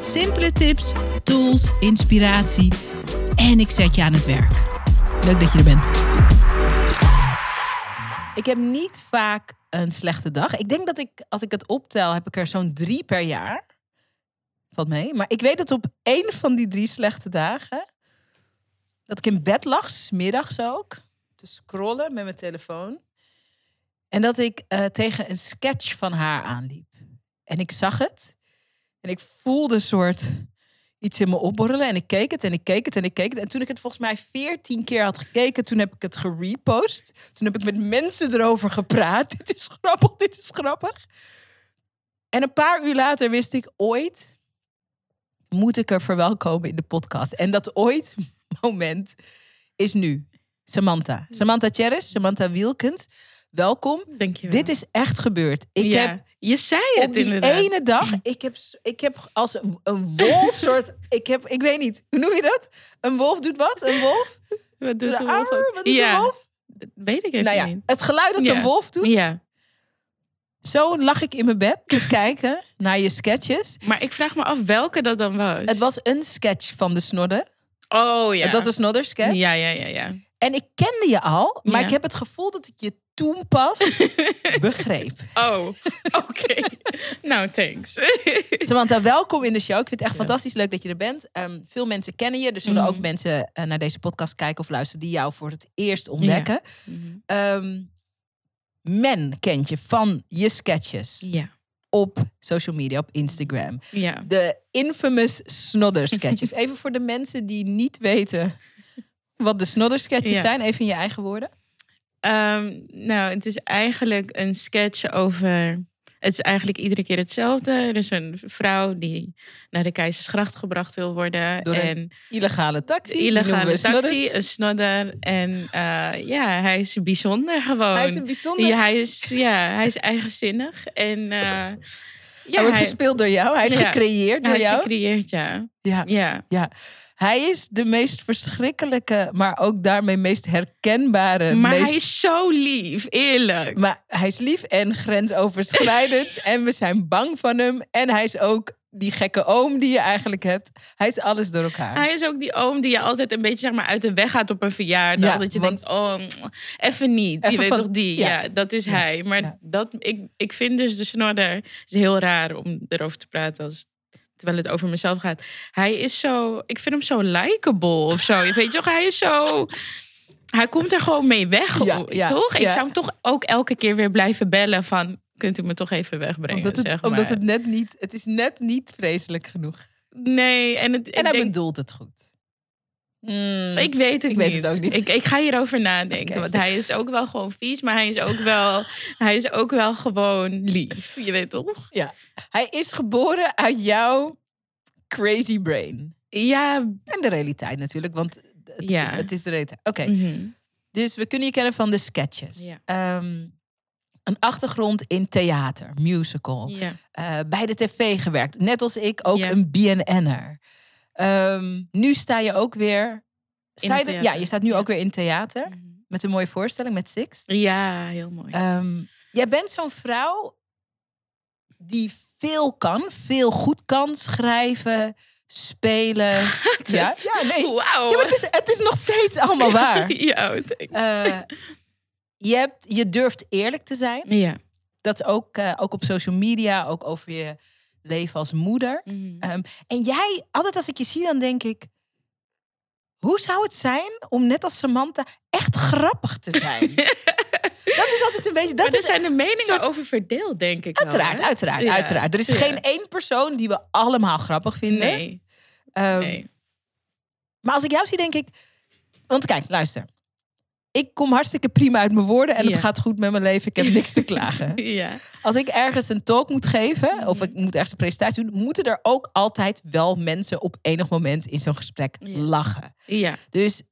Simpele tips, tools, inspiratie en ik zet je aan het werk. Leuk dat je er bent. Ik heb niet vaak een slechte dag. Ik denk dat ik, als ik het optel, heb ik er zo'n drie per jaar. Valt mee. Maar ik weet dat op één van die drie slechte dagen... dat ik in bed lag, smiddags ook, te scrollen met mijn telefoon. En dat ik uh, tegen een sketch van haar aanliep. En ik zag het. En ik voelde een soort iets in me opborrelen. En ik keek het en ik keek het en ik keek het. En toen ik het volgens mij veertien keer had gekeken, toen heb ik het gerepost. Toen heb ik met mensen erover gepraat. Dit is grappig, dit is grappig. En een paar uur later wist ik ooit moet ik er verwelkomen in de podcast. En dat ooit moment is nu. Samantha. Samantha Cheris, Samantha Wielkens. Welkom. Dankjewel. Dit is echt gebeurd. Ik ja, heb je zei het op die inderdaad. ene dag, ik heb, ik heb als een, een wolf soort, ik heb, ik weet niet, hoe noem je dat? Een wolf doet wat? Een wolf? Wat doet de De wolf? Wat doet ja, een wolf? weet ik even Nou ja, niet. het geluid dat Ja. een wolf doet. Ja, Zo lag ik in mijn bed te kijken naar je sketches. maar ik vraag me af welke dat dan was. Het was een sketch van de snodder. oh ja. Het was een snodder sketch. Ja, ja, ja, ja. En ik kende je al, maar Ja. ik heb het gevoel dat ik je toen pas begreep. Oh, oké. nou, thanks. Samantha, welkom in de show. Ik vind het echt Ja. fantastisch leuk dat je er bent. Ehm, veel mensen kennen je. Er zullen Mhm. ook mensen eh, naar deze podcast kijken of luisteren die jou voor het eerst ontdekken. Mhm. Ehm, men kent je van je sketches ja, op social media, op Instagram. ja. De infamous snodder sketches. Even voor de mensen die niet weten wat de snodder sketches zijn. Even in je eigen woorden. Ehm, nou, het is eigenlijk een sketch over. Het is eigenlijk iedere keer hetzelfde. Er is een vrouw die naar de Keizersgracht gebracht wil worden. Door een en Illegale taxi. illegale snodders. taxi, een snodder. En eh, ja, hij is bijzonder gewoon. Hij is een bijzonder... ja, hij is, ja, hij is eigenzinnig. En eh, ja, hij wordt gespeeld door jou. Hij is Ja. gecreëerd door hij is jou. gecreëerd, ja. ja. ja. Hij is de meest verschrikkelijke, maar ook daarmee meest herkenbare. Maar meest... hij is zo lief, eerlijk. Maar hij is lief en grensoverschrijdend. en we zijn bang van hem. En hij is ook die gekke oom die je eigenlijk hebt. Hij is alles door elkaar. Hij is ook die oom die je altijd een beetje zeg maar, uit de weg gaat op een verjaardag. Ja, dat je denkt, oh, even niet. Even je weet van- toch die? ja. Ja, dat is Ja, hij. Maar dat, ik, ik vind dus de snorder... Het is heel raar om erover te praten als, terwijl het over mezelf gaat. Hij is zo... Ik vind hem zo likable of zo. Je weet toch, hij is zo... Hij komt er gewoon mee weg, Ja, ja, toch? Ik zou hem toch ook elke keer weer blijven bellen van... Kunt u me toch even wegbrengen, omdat het, zeg omdat het net niet... Het is net niet vreselijk genoeg. Nee, en, het, En hij denk- bedoelt het goed. Mm. Ik weet het Ik niet. weet het ook niet. Ik, ik ga hierover nadenken. Want hij is ook wel gewoon vies, maar hij is ook wel, hij is ook wel gewoon lief. Je weet toch? Ja. Hij is geboren uit jouw crazy brain. Ja. En de realiteit natuurlijk, want het, Ja. het is de realiteit. Oké, mhm. dus we kunnen je kennen van de sketches. Ja. Ehm, een achtergrond in theater, musical. ja. eh, bij de tv gewerkt. Net als ik ook een BNN'er. Ehm nu sta je ook weer... Sta het je ja, je staat nu Ja. ook weer in theater. Mhm. Met een mooie voorstelling met Six. Ja, heel mooi. Ehm, jij bent zo'n vrouw die veel kan, veel goed kan schrijven, spelen. ja, ja, nee. Wauw. Ja, het, is, het is nog steeds allemaal waar. Ja. Eh, je, hebt, je durft eerlijk te zijn. ja. Dat ook, eh, ook op social media, ook over je leven als moeder. Mhm. Ehm, en jij, altijd als ik je zie, dan denk ik... Hoe zou het zijn om net als Samantha echt grappig te zijn? dat is altijd een beetje... maar Dat er is zijn de meningen soort- over verdeeld, denk ik Uiteraard, uiteraard, Ja, uiteraard. Er is ja. geen één persoon die we allemaal grappig vinden. Nee, Ehm, nee. Maar als ik jou zie, denk ik... Want kijk, luister. Ik kom hartstikke prima uit mijn woorden en Ja. het gaat goed met mijn leven. Ik heb niks te klagen. Ja. Als ik ergens een talk moet geven of ik moet ergens een presentatie doen, moeten er ook altijd wel mensen op enig moment in zo'n gesprek Ja. lachen. Ja. Dus,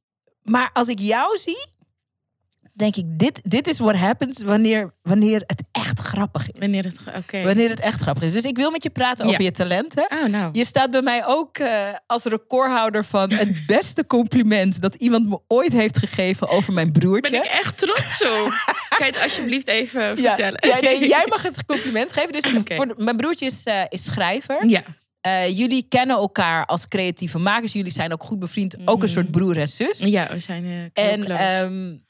maar als ik jou zie, denk ik, dit, dit is what happens wanneer, wanneer het echt grappig is. Wanneer het... Wanneer het echt grappig is. Dus ik wil met je praten over Ja. je talenten. Oh, nou. Je staat bij mij ook eh, als recordhouder van het beste compliment dat iemand me ooit heeft gegeven over mijn broertje. Ben ik echt trots op. Kan je het alsjeblieft even vertellen? ja, nee, jij mag het compliment geven. Dus voor mijn broertje is, eh, is schrijver. Ja. Eh, jullie kennen elkaar als creatieve makers. Jullie zijn ook goed bevriend. Ook een Mhm. soort broer en zus. Ja, we zijn eh En close.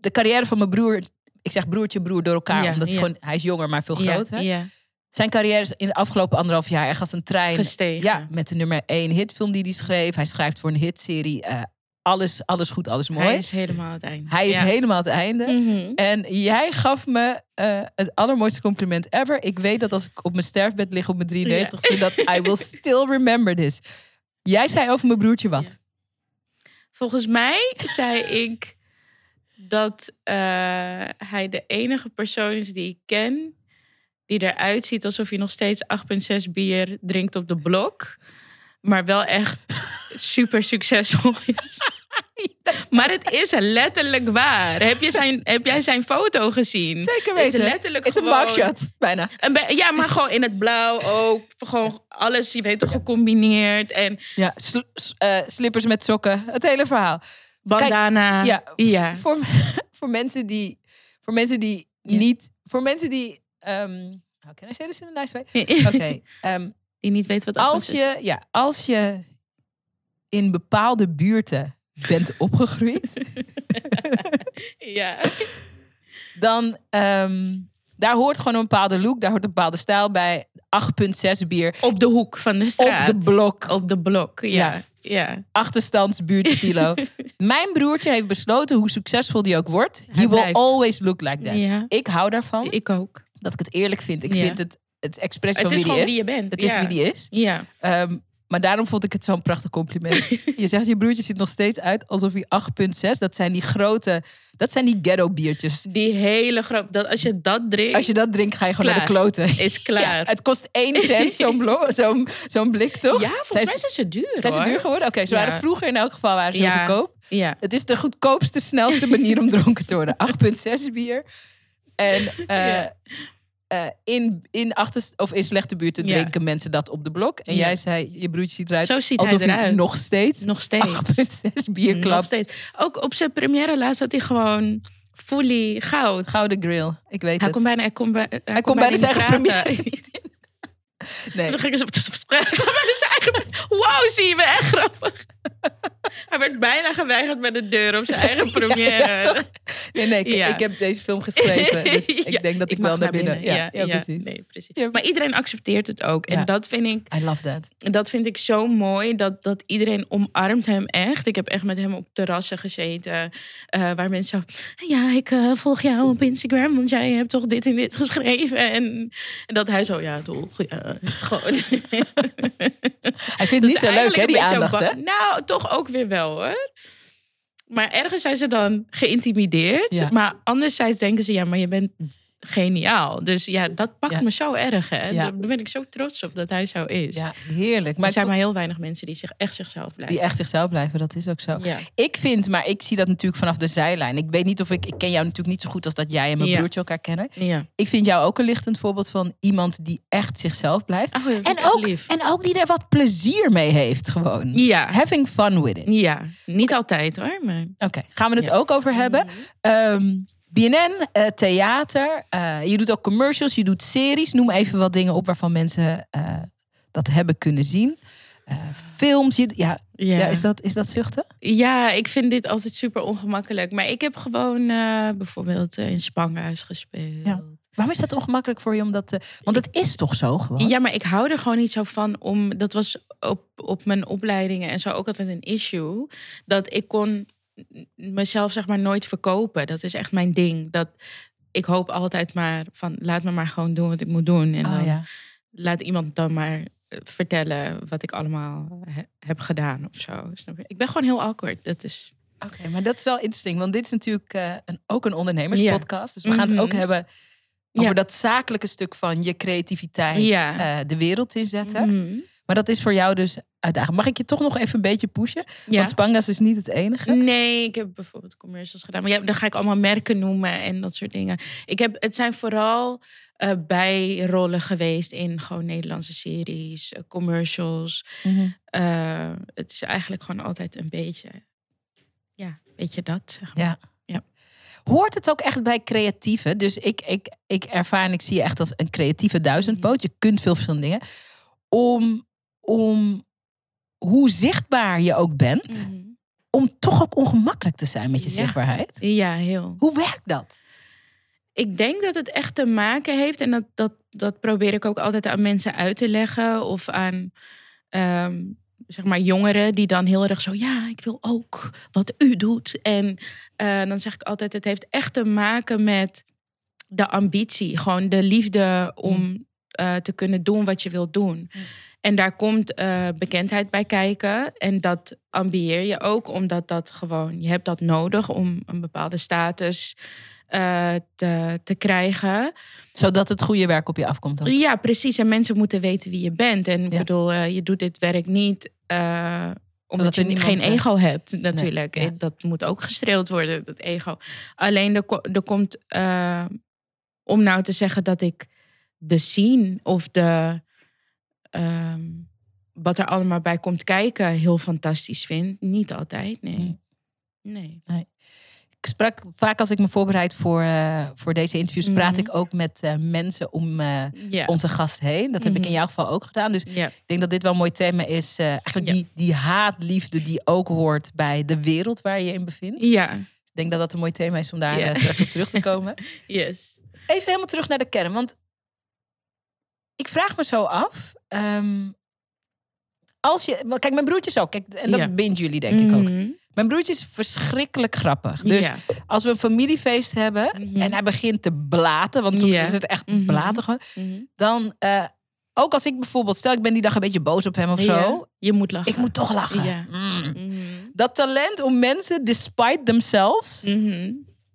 De carrière van mijn broer, ik zeg broertje, broer door elkaar, Ja, omdat ja. gewoon, hij is jonger, maar veel groter. Ja, Zijn carrière is in de afgelopen anderhalf jaar echt als een trein. gestegen. Ja, met de nummer één hitfilm die hij schreef. Hij schrijft voor een hitserie. eh, alles, alles goed, alles mooi. Hij is helemaal aan het einde. Hij is helemaal het einde. Mhm. En jij gaf me eh, het allermooiste compliment ever. Ik weet dat als ik op mijn sterfbed lig op mijn 93ste, dat I will still remember this. Jij zei over mijn broertje wat? Volgens mij zei ik dat eh, hij de enige persoon is die ik ken die eruit ziet alsof hij nog steeds 8,6 bier drinkt op de blok, maar wel echt super succesvol is. Maar het is letterlijk waar. Heb, je zijn, heb jij zijn foto gezien? Zeker Het is weten. letterlijk is een mugshot, bijna. Een ja, maar gewoon in het blauw ook. Gewoon alles, je weet toch, gecombineerd. En Ja, sl- eh, slippers met sokken. Het hele verhaal. Bandana. ja, ja. Voor, voor mensen die, voor mensen die niet, voor mensen die, how can I say this in a nice way? Oké, ehm, Die niet weet wat als is. je, ja, als je in bepaalde buurten bent opgegroeid, Ja. dan ehm, daar hoort gewoon een bepaalde look, daar hoort een bepaalde stijl bij. 8,6 bier Op de hoek van de op straat. de blok, Op de blok, ja. Ja. Ja. achterstandsbuurtstilo. Mijn broertje heeft besloten, hoe succesvol die ook wordt, Hij he will always look like that. Ja. Ik hou daarvan, Ik ook. dat ik het eerlijk vind. Ik Ja. vind het het expres Het van is wie die gewoon is. wie je bent. Het is ja. wie die is. Ja. Ehm, maar daarom vond ik het zo'n prachtig compliment. je zegt, je broertje ziet nog steeds uit alsof hij 8,6. Dat zijn die grote, dat zijn die ghetto biertjes. Die hele groep. Dat als je dat drinkt, Als je dat drinkt, ga je gewoon naar de kloten. is klaar. Ja, het kost 1 cent, zo'n blo- zo'n zo'n blik, toch? Ja, volgens Zijn mij ze- zijn ze duur Zijn ze hoor. duur geworden? Oké, ze Ja. waren vroeger in elk geval waren ze Ja. goedkoop. Ja. Het is de goedkoopste, snelste manier om dronken te worden. 8,6 bier. En eh, Ja. Eh, in, in, achter, of in slechte buurten drinken mensen dat op de blok. En jij zei, je broertje ziet eruit Zo ziet alsof hij eruit. nog steeds Nog steeds. 8,6 bier Nog klapt. steeds. Ook op zijn première laatst had hij gewoon fully goud. Gouden grill, ik weet Hij het. kon bijna, hij kon, bij, hij Hij kon bijna zijn eigen première niet in. Nee, Dan gingen ze kon bijna zijn eigen. Wow, zie je me echt grappig. Hij werd bijna geweigerd met de deur op zijn eigen première. nee, nee ik, Ja. ik heb deze film geschreven. Dus ik denk dat ik, wel naar binnen. Ja, ja, precies. Nee, precies. Maar iedereen accepteert het ook. En dat vind ik I love that. dat vind ik zo mooi. Dat, dat iedereen omarmt hem echt. Ik heb echt met hem op terrassen gezeten. eh, waar mensen zo... Ja, ik eh, volg jou op Instagram. Want jij hebt toch dit en dit geschreven. En, en dat hij zo... Ja, toch. Gewoon. Hij vindt het niet zo leuk, hè, die aandacht, hè? Nou, toch ook weer wel, hoor. Maar ergens zijn ze dan geïntimideerd. Ja. Maar anderzijds denken ze... Ja, maar je bent geniaal. Dus ja, dat pakt Ja. me zo erg, hè. Ja. Daar ben ik zo trots op dat hij zo is. Ja, heerlijk. Maar er zijn maar heel weinig mensen die zich echt zichzelf blijven. die echt zichzelf blijven, dat is ook zo. Ja. Ik vind, maar ik zie dat natuurlijk vanaf de zijlijn. Ik weet niet of ik, ik ken jou natuurlijk niet zo goed als dat jij en mijn broertje elkaar kennen. Ja. Ik vind jou ook een lichtend voorbeeld van iemand die echt zichzelf blijft. Oh, en, ook, lief. en ook die er wat plezier mee heeft, gewoon. Ja. Having fun with it. Ja, niet altijd hoor. Maar... Oké, gaan we het. Mhm. ook over hebben. Ehm, BNN, eh, theater. eh, je doet ook commercials, je doet series. Noem even wat dingen op waarvan mensen eh, dat hebben kunnen zien. Films. Je, ja, Ja. ja. is, dat, is dat zuchten? ja, ik vind dit altijd super ongemakkelijk. Maar ik heb gewoon bijvoorbeeld in Spangenhuis gespeeld. Ja. Waarom is dat ongemakkelijk voor je? Omdat, want het is toch zo gewoon? Ja, maar ik hou er gewoon niet zo van om. Dat was op, op mijn opleidingen en zo ook altijd een issue. Dat ik kon mezelf zeg maar nooit verkopen. Dat is echt mijn ding. Dat ik hoop altijd maar van laat me maar gewoon doen wat ik moet doen. En Oh, dan ja. laat iemand dan maar eh, vertellen wat ik allemaal he- heb gedaan of zo. Ik ben gewoon heel awkward. Dat is. Oké, maar dat is wel interessant, want dit is natuurlijk eh, een, ook een ondernemerspodcast. Dus we gaan het ook Mhm. hebben over Ja. dat zakelijke stuk van je creativiteit Ja. eh, de wereld inzetten. Mhm. Maar dat is voor jou dus uitdagend. Mag ik je toch nog even een beetje pushen? Ja. Want Spangas is niet het enige. Nee, ik heb bijvoorbeeld commercials gedaan. Maar ja, dan ga ik allemaal merken noemen en dat soort dingen. Ik heb, het zijn vooral eh, bijrollen geweest in gewoon Nederlandse series, eh, commercials. Mhm. Eh, het is eigenlijk gewoon altijd een beetje, ja, beetje dat. Zeg maar. Ja. Ja. Hoort het ook echt bij creatieve? Dus ik, ik, ik ervaar en ik zie je echt als een creatieve duizendpoot. Je kunt veel verschillende dingen. Om, om hoe zichtbaar je ook bent, Mhm. om toch ook ongemakkelijk te zijn met je Ja. zichtbaarheid. Ja, heel. Hoe werkt dat? Ik denk dat het echt te maken heeft, en dat, dat, dat probeer ik ook altijd aan mensen uit te leggen. Of aan ehm, zeg maar jongeren die dan heel erg zo, ja, ik wil ook wat u doet. En eh, dan zeg ik altijd, het heeft echt te maken met de ambitie. Gewoon de liefde om eh, te kunnen doen wat je wilt doen. Mm. En daar komt eh, bekendheid bij kijken. En dat ambieer je ook, omdat dat gewoon, je hebt dat nodig om een bepaalde status eh, te, te krijgen. Zodat het goede werk op je afkomt. Dan. Ja, precies. En mensen moeten weten wie je bent. En ik Ja. bedoel, eh, je doet dit werk niet omdat je geen ego hebt, natuurlijk. ja. Eh, Dat moet ook gestreeld worden, dat ego. Alleen er, ko- er komt, om nou te zeggen dat ik de scene of de, ehm, wat er allemaal bij komt kijken, heel fantastisch vind. Niet altijd, nee. Mm. Nee. Ik sprak vaak als ik me voorbereid voor, eh, voor deze interviews, praat Mhm. ik ook met eh, mensen om eh, onze gast heen. Dat heb ik in Mhm. jouw geval ook gedaan. Dus ik denk dat dit wel een mooi thema is. eigenlijk die, die haatliefde die ook hoort bij de wereld waar je in bevindt. ja, Ik denk dat dat een mooi thema is om daar straks op terug te komen. yes. Even helemaal terug naar de kern. Want ik vraag me zo af. ehm, als je, kijk, mijn broertje is ook. Kijk, en dat Ja. bindt jullie denk ik ook. Mhm. Mijn broertje is verschrikkelijk grappig. Dus ja. als we een familiefeest hebben Mhm. en hij begint te blaten, want soms Ja. is het echt blaten gewoon, Mhm. dan eh, ook als ik bijvoorbeeld, stel ik ben die dag een beetje boos op hem of zo, je moet lachen. ik moet toch lachen. Mm. Mhm. Dat talent om mensen, despite themselves,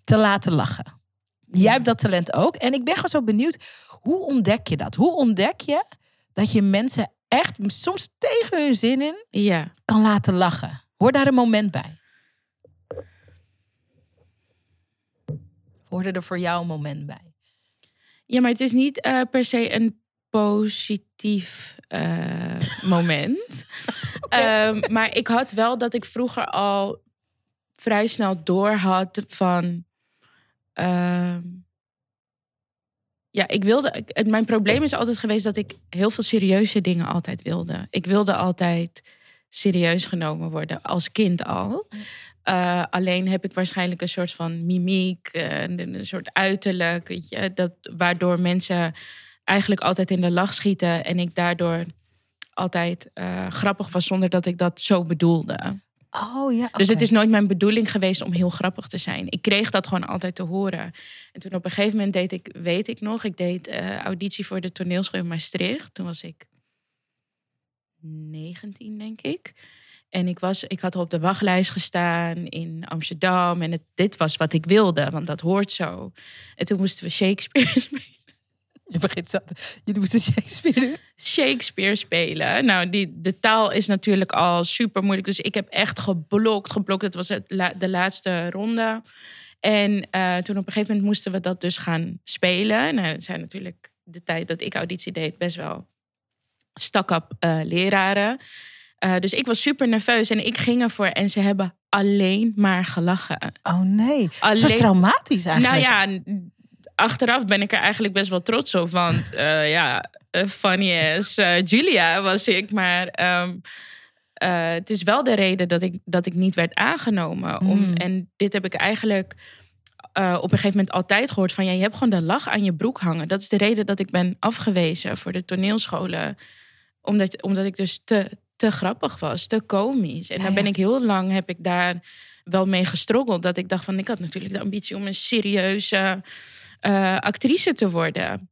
te laten lachen. Jij hebt dat talent ook. En ik ben gewoon zo benieuwd, hoe ontdek je dat? Hoe ontdek je dat je mensen echt soms tegen hun zin in Ja. kan laten lachen? Hoor daar een moment bij. Hoorde er voor jou een moment bij? ja, maar het is niet eh, per se een positief eh, moment. Ehm, maar ik had wel dat ik vroeger al vrij snel door had van. ehm, ja, ik wilde. Mijn probleem is altijd geweest dat ik heel veel serieuze dingen altijd wilde. Ik wilde altijd serieus genomen worden, als kind al. Eh, alleen heb ik waarschijnlijk een soort van mimiek, eh, een, een soort uiterlijk, weet je, dat, waardoor mensen eigenlijk altijd in de lach schieten en ik daardoor altijd eh, grappig was zonder dat ik dat zo bedoelde. Oh ja. Dus het is nooit mijn bedoeling geweest om heel grappig te zijn. Ik kreeg dat gewoon altijd te horen. En toen op een gegeven moment deed ik, weet ik nog, ik deed eh, auditie voor de toneelschool in Maastricht. Toen was ik 19, denk ik. En ik, was, ik had op de wachtlijst gestaan in Amsterdam. En het, dit was wat ik wilde, want dat hoort zo. En toen moesten we Shakespeare spelen. Je begint zo. Jullie moesten Shakespeare. Shakespeare spelen. Nou, die, de taal is natuurlijk al super moeilijk. Dus ik heb echt geblokt, geblokt. Het was het la- de laatste ronde. En eh, toen op een gegeven moment moesten we dat dus gaan spelen. Nou, het zijn natuurlijk de tijd dat ik auditie deed best wel stak-up eh, leraren. Eh, dus ik was super nerveus en ik ging ervoor. En ze hebben alleen maar gelachen. Oh nee. Zo Alleen- traumatisch eigenlijk. Nou ja, achteraf ben ik er eigenlijk best wel trots op. Want eh, ja, eh, funny as eh, Julia was ik. Maar ehm, eh, het is wel de reden dat ik, dat ik niet werd aangenomen. Om, Mm. En dit heb ik eigenlijk op een gegeven moment altijd gehoord. Van ja, je hebt gewoon de lach aan je broek hangen. Dat is de reden dat ik ben afgewezen voor de toneelscholen. Omdat, omdat ik dus te, te grappig was, te komisch. En Ja, dan ben ik heel lang, heb ik daar wel mee gestroggeld. Dat ik dacht van, ik had natuurlijk de ambitie om een serieuze eh, actrice te worden.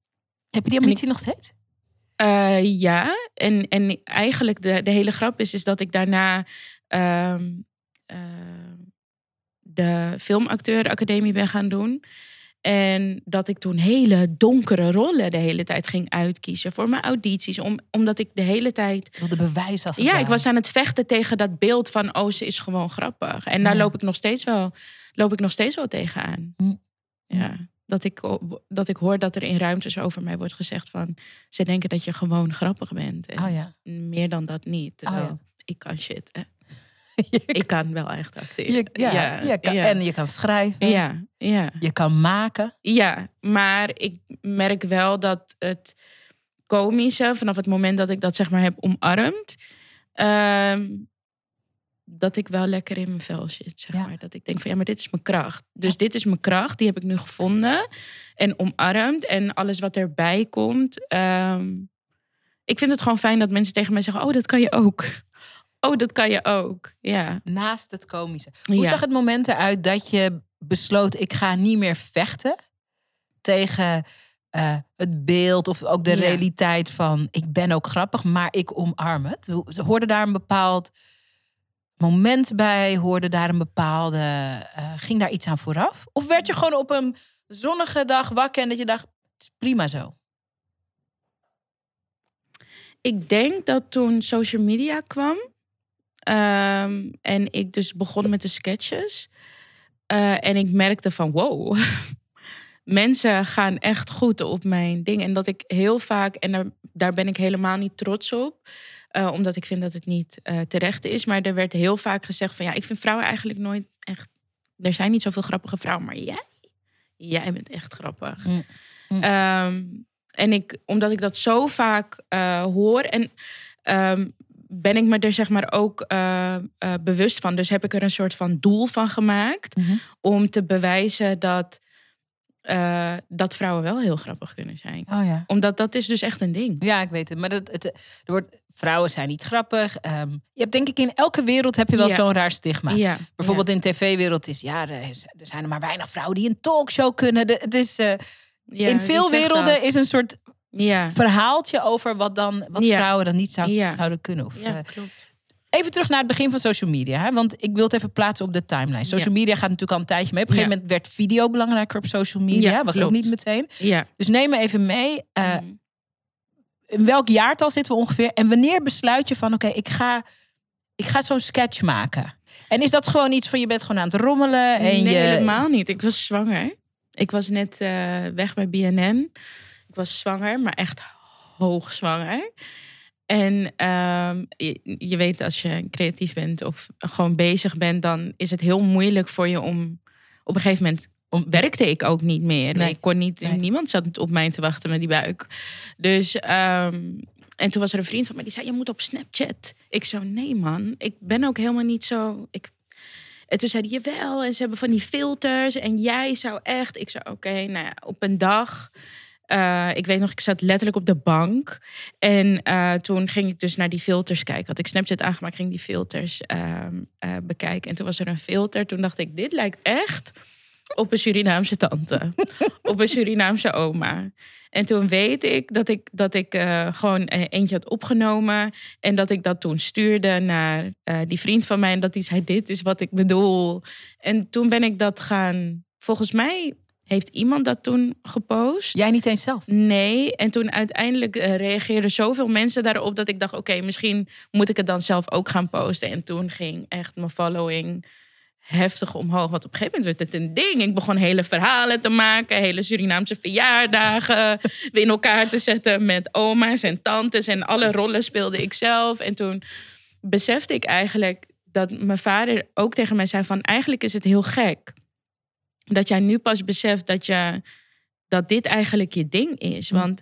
Heb je die ambitie nog steeds? Eh, ja, en, en eigenlijk de, de hele grap is, is dat ik daarna... ehm, de filmacteuracademie ben gaan doen. En dat ik toen hele donkere rollen de hele tijd ging uitkiezen voor mijn audities. Om, omdat ik de hele tijd. Wilde bewijs als Ja, ik was aan het vechten tegen dat beeld van oh, ze is gewoon grappig. En daar Ja. loop ik nog steeds wel, loop ik nog steeds wel tegenaan. Mm. Ja. Dat ik, dat ik hoor dat er in ruimtes over mij wordt gezegd van ze denken dat je gewoon grappig bent. En Oh ja. meer dan dat niet. Ja. ik kan shit. Hè. Ik kan wel echt acteren. je- ja, je kan. En je kan schrijven. ja, ja. Je kan maken. Ja, maar ik merk wel dat het komische, vanaf het moment dat ik dat zeg maar heb omarmd, ehm, dat ik wel lekker in mijn vel zit. Zeg Ja. maar. Dat ik denk van ja, maar dit is mijn kracht. Dus dit is mijn kracht, die heb ik nu gevonden en omarmd. En alles wat erbij komt. ehm, ik vind het gewoon fijn dat mensen tegen mij zeggen: Oh, dat kan je ook. Oh, dat kan je ook. Ja. Naast het komische. Hoe Ja. zag het moment eruit dat je besloot... ik ga niet meer vechten tegen eh, het beeld... of ook de realiteit van... ik ben ook grappig, maar ik omarm het. Hoorde daar een bepaald moment bij? Hoorde daar een bepaalde... eh, ging daar iets aan vooraf? Of werd je gewoon op een zonnige dag wakker... en dat je dacht, het is prima zo? Ik denk dat toen social media kwam ehm, en ik dus begon met de sketches eh, en ik merkte van wow, mensen gaan echt goed op mijn ding en dat ik heel vaak en daar, daar ben ik helemaal niet trots op. eh, omdat ik vind dat het niet eh, terecht is. Maar er werd heel vaak gezegd van ja, ik vind vrouwen eigenlijk nooit echt. Er zijn niet zoveel grappige vrouwen, maar jij, jij bent echt grappig. Mm. Mm. Ehm, en ik, omdat ik dat zo vaak eh, hoor en ehm, ben ik me er zeg maar ook bewust van. Dus heb ik er een soort van doel van gemaakt Mhm. om te bewijzen dat, dat vrouwen wel heel grappig kunnen zijn. Oh ja. Omdat dat is dus echt een ding. Ja, ik weet het. Maar dat, het, er wordt, vrouwen zijn niet grappig. Ehm, je hebt denk ik in elke wereld heb je wel Ja. zo'n raar stigma. Ja, Bijvoorbeeld in de tv-wereld is ja, er, zijn er maar weinig vrouwen die een talkshow kunnen. De- het is, eh, in veel werelden dat? is een soort Ja, verhaaltje over wat dan wat vrouwen dan niet zou, zouden kunnen. Of, ja eh, even terug naar het begin van social media, hè? want ik wil het even plaatsen op de timeline. Social media gaat natuurlijk al een tijdje mee. Op een gegeven moment werd video belangrijker op social media. Was ook niet meteen. Dus neem me even mee. eh, Mhm. In welk jaartal zitten we ongeveer? En wanneer besluit je van, oké, ik ga, ik ga zo'n sketch maken? En is dat gewoon iets van, je bent gewoon aan het rommelen? En nee, je... helemaal niet. Ik was zwanger. Ik was net eh, weg bij BNN. Ik was zwanger, maar echt hoogzwanger. En ehm, je, je weet, als je creatief bent of gewoon bezig bent, dan is het heel moeilijk voor je om. Op een gegeven moment om, werkte ik ook niet meer. Nee. Ik kon niet, Nee. niemand zat op mij te wachten met die buik. Dus, ehm, en toen was er een vriend van mij die zei: Je moet op Snapchat. Ik zo: Nee, man. Ik ben ook helemaal niet zo. Ik, en toen zei hij: Jawel. En ze hebben van die filters. En jij zou echt. Ik zei: Oké, nou ja, op een dag. eh, ik weet nog, ik zat letterlijk op de bank. En eh, toen ging ik dus naar die filters kijken. Had ik Snapchat aangemaakt, ging die filters ehm, eh, bekijken. En toen was er een filter. Toen dacht ik, dit lijkt echt op een Surinaamse tante. op een Surinaamse oma. En toen weet ik dat ik, dat ik eh, gewoon eh, eentje had opgenomen. En dat ik dat toen stuurde naar eh, die vriend van mij. En dat hij zei, dit is wat ik bedoel. En toen ben ik dat gaan... Volgens mij heeft iemand dat toen gepost. Jij niet eens zelf? Nee, en toen uiteindelijk reageerden zoveel mensen daarop dat ik dacht: oké, misschien moet ik het dan zelf ook gaan posten. En toen ging echt mijn following heftig omhoog. Want op een gegeven moment werd het een ding. Ik begon hele verhalen te maken, hele Surinaamse verjaardagen weer in elkaar te zetten met oma's en tantes. En alle rollen speelde ik zelf. En toen besefte ik eigenlijk dat mijn vader ook tegen mij zei: van eigenlijk is het heel gek dat jij nu pas beseft dat, je, dat dit eigenlijk je ding is. Want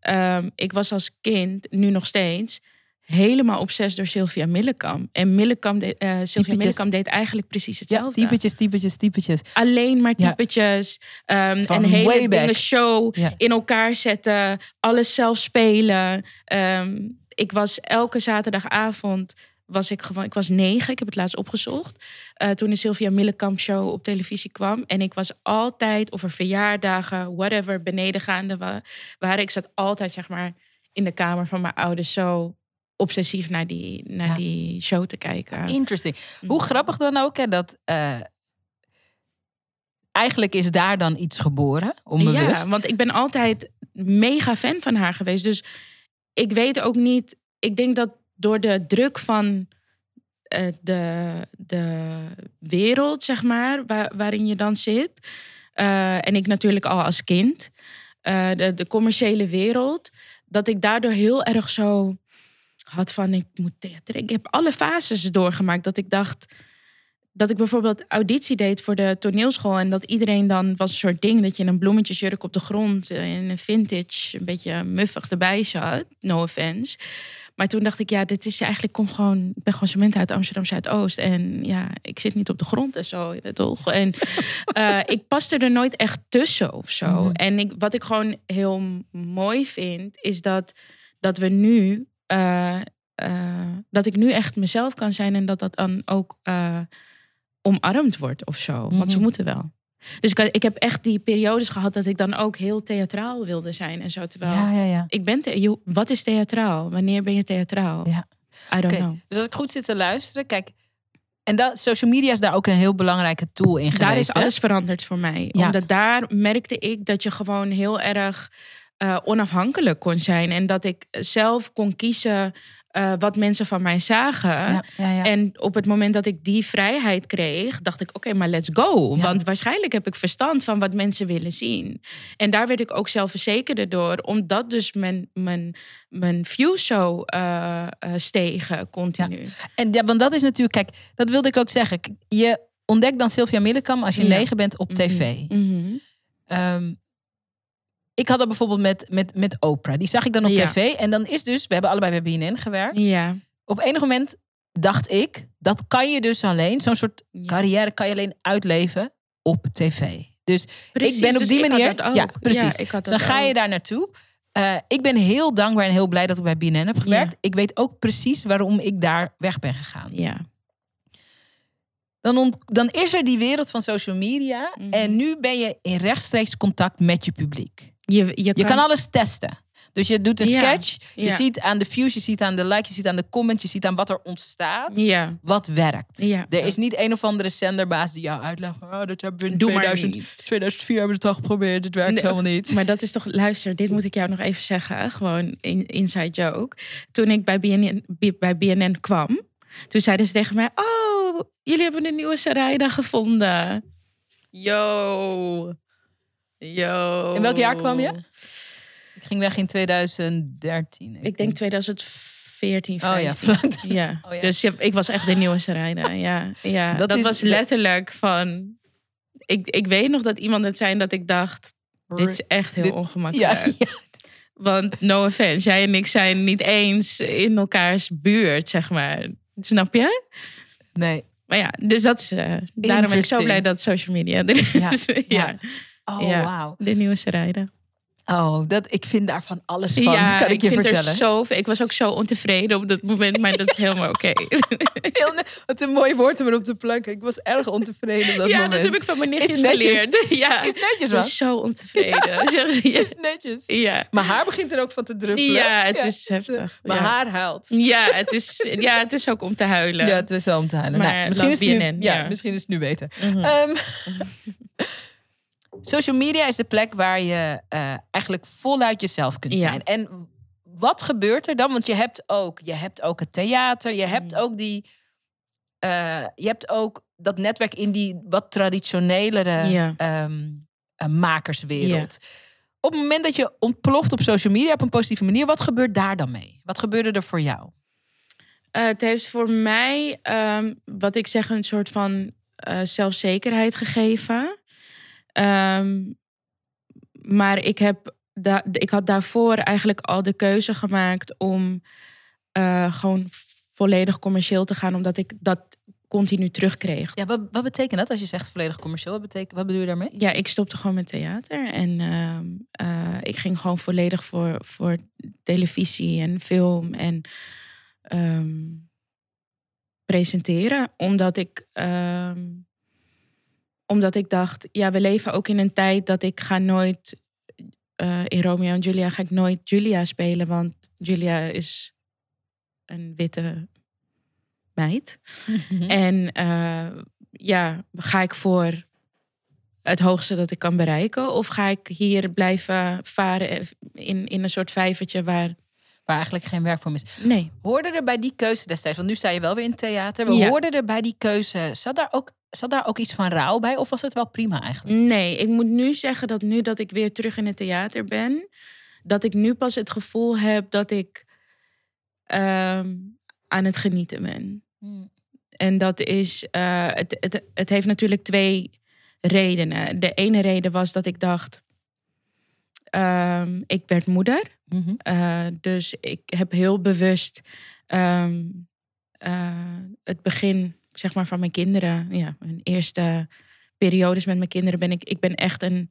ehm, ik was als kind, nu nog steeds, helemaal obsessief door Sylvia Millekam. En Millekam eh, Sylvia Typetjes. Millekam deed eigenlijk precies Ja, hetzelfde. typetjes, typetjes, typetjes. Alleen maar Ja. typetjes. ehm, een hele dingen show Ja. in elkaar zetten. Alles zelf spelen. Ehm, ik was elke zaterdagavond was ik gewoon, ik was negen, ik heb het laatst opgezocht. eh, toen de Sylvia Millekamp show op televisie kwam. En ik was altijd, of er verjaardagen, whatever, beneden gaande wa- waren. Ik zat altijd, zeg maar, in de kamer van mijn ouders zo obsessief naar die, naar Ja. die show te kijken. Interesting. Mm. Hoe grappig dan ook, hè, dat... eh, eigenlijk is daar dan iets geboren, onbewust. Ja, want ik ben altijd mega fan van haar geweest. Dus ik weet ook niet. Ik denk dat door de druk van eh, de, de wereld, zeg maar, waar, waarin je dan zit. eh, en ik natuurlijk al als kind. de, de commerciële wereld. Dat ik daardoor heel erg zo had van ik moet theater. Ik heb alle fases doorgemaakt dat ik dacht dat ik bijvoorbeeld auditie deed voor de toneelschool en dat iedereen dan was een soort ding dat je in een bloemetjesjurk op de grond eh, in een vintage een beetje muffig erbij zat. No offense. Maar toen dacht ik, ja, dit is eigenlijk kom gewoon, ik ben gewoon cement uit Amsterdam Zuidoost en ja, ik zit niet op de grond en zo, toch? En eh, ik paste er nooit echt tussen of zo. Mhm. En ik, wat ik gewoon heel mooi vind, is dat dat we nu eh, eh, dat ik nu echt mezelf kan zijn en dat dat dan ook eh, omarmd wordt of zo. Want ze Mhm. moeten wel. Dus ik, ik heb echt die periodes gehad dat ik dan ook heel theatraal wilde zijn en zo. Terwijl ja, ja, ja. ik ben, the- wat is theatraal? Wanneer ben je theatraal? Ja. I don't know. Dus als ik goed zit te luisteren, kijk. En dat, social media is daar ook een heel belangrijke tool in geweest. Daar is hè? alles veranderd voor mij. Ja. Omdat daar merkte ik dat je gewoon heel erg eh, onafhankelijk kon zijn. En dat ik zelf kon kiezen eh, wat mensen van mij zagen. Ja, ja, ja. En op het moment dat ik die vrijheid kreeg, dacht ik: oké, maar let's go. Want waarschijnlijk heb ik verstand van wat mensen willen zien. En daar werd ik ook zelfverzekerder door, omdat dus mijn, mijn, mijn views zo eh, stegen continu. En ja, want dat is natuurlijk, kijk, dat wilde ik ook zeggen. Je ontdekt dan Sylvia Millekam als je negen bent op tv. Mhm. Ehm, ik had dat bijvoorbeeld met, met, met Oprah. Die zag ik dan op Ja. tv. En dan is dus, we hebben allebei bij BNN gewerkt. Ja. Op enig moment dacht ik, dat kan je dus alleen, zo'n soort carrière kan je alleen uitleven op tv. Dus Precies, ik ben op dus die manier. Ja, precies. Ja, Dus dan ga je daar naartoe. Eh, ik ben heel dankbaar en heel blij dat ik bij BNN heb gewerkt. Ik weet ook precies waarom ik daar weg ben gegaan. Ja. Dan, dan is er die wereld van social media. Mhm. En nu ben je in rechtstreeks contact met je publiek. Je, je, Je kan alles testen. Dus je doet een Ja, sketch. Je ja. ziet aan de views, je ziet aan de likes, je ziet aan de comments, je ziet aan wat er ontstaat. Ja. Wat werkt. ja. Er is niet een of andere zenderbaas die jou uitlegt. van, Oh, dat hebben we in Doe maar 2000, niet. 2004 hebben we het al geprobeerd. Het werkt Nee, helemaal niet. Maar dat is toch, luister, dit moet ik jou nog even zeggen. Gewoon in, inside joke. Toen ik bij BNN, bij BNN kwam, toen zeiden ze tegen mij: Oh, jullie hebben een nieuwe Sarayda gevonden. Yo. Yo. In welk jaar kwam je? Ik ging weg in 2013. Ik denk 2014, Oh ja, 15. vlak ja. Oh ja. Dus je- ik was echt de nieuwe Sarayda. Ja, ja. Dat Dat, is- was letterlijk van... Ik, ik weet nog dat iemand het zei dat ik dacht... Dit is echt heel Dit- ongemakkelijk. Ja, ja. Want no offense, jij en ik zijn niet eens in elkaars buurt, zeg maar. Snap je? Nee. Maar ja, dus dat is... eh, daarom ben ik zo blij dat social media er is. Ja, Ja, ja. Oh, Ja. wauw. de nieuwe Sarayda. Oh, dat, ik vind daar van alles van, Ja, kan ik, ik, je vind vertellen. er zoveel... Ik was ook zo ontevreden op dat moment, maar dat is helemaal oké. Heel ne- Wat een mooi woord om erop te planken. Ik was erg ontevreden op dat ja, moment. dat heb ik van mijn nichtjes netjes. geleerd. Ja, Is netjes, was zo ontevreden. Zeggen ze, ja. Is netjes. Ja. Maar haar begint er ook van te druppelen. Ja, het is heftig. Maar Ja. haar huilt. Ja, het is, ja, het is ook om te huilen. Ja, het is wel om te huilen. Maar Nou, misschien, is nu, ja, ja. misschien is het nu beter. Ehm, social media is de plek waar je eh, eigenlijk voluit jezelf kunt Ja. zijn. En wat gebeurt er dan? Want je hebt ook, je hebt ook het theater, je hebt Mhm. ook die, eh, je hebt ook dat netwerk in die wat traditionelere ehm, eh, makerswereld. Op het moment dat je ontploft op social media op een positieve manier, wat gebeurt daar dan mee? Wat gebeurde er voor jou? Het heeft voor mij, ehm, wat ik zeg, een soort van zelfzekerheid gegeven. Ehm, maar ik, heb da- ik had daarvoor eigenlijk al de keuze gemaakt om eh, gewoon volledig commercieel te gaan, omdat ik dat continu terugkreeg. Ja, wat, wat betekent dat als je zegt volledig commercieel? Wat, betekent, wat bedoel je daarmee? Ja, ik stopte gewoon met theater. En ehm, eh, ik ging gewoon volledig voor, voor televisie en film en ehm, presenteren. Omdat ik, omdat ik dacht, ja, we leven ook in een tijd dat ik ga nooit... eh, in Romeo en Julia ga ik nooit Julia spelen. Want Julia is een witte meid. Mhm. En eh, ja, ga ik voor het hoogste dat ik kan bereiken? Of ga ik hier blijven varen in, in een soort vijvertje waar... Waar eigenlijk geen werk voor is. Nee. Hoorde er bij die keuze destijds, want nu sta je wel weer in het theater. We Ja. hoorden er bij die keuze, zat daar, ook, zat daar ook iets van rouw bij? Of was het wel prima eigenlijk? Nee, ik moet nu zeggen dat nu dat ik weer terug in het theater ben, dat ik nu pas het gevoel heb dat ik ehm, aan het genieten ben. En dat is, eh, het, het, het heeft natuurlijk twee redenen. De ene reden was dat ik dacht, ehm, ik werd moeder. Mhm. Eh, dus ik heb heel bewust ehm, eh, het begin zeg maar, van mijn kinderen, ja, mijn eerste periodes met mijn kinderen, ben ik, ik ben echt een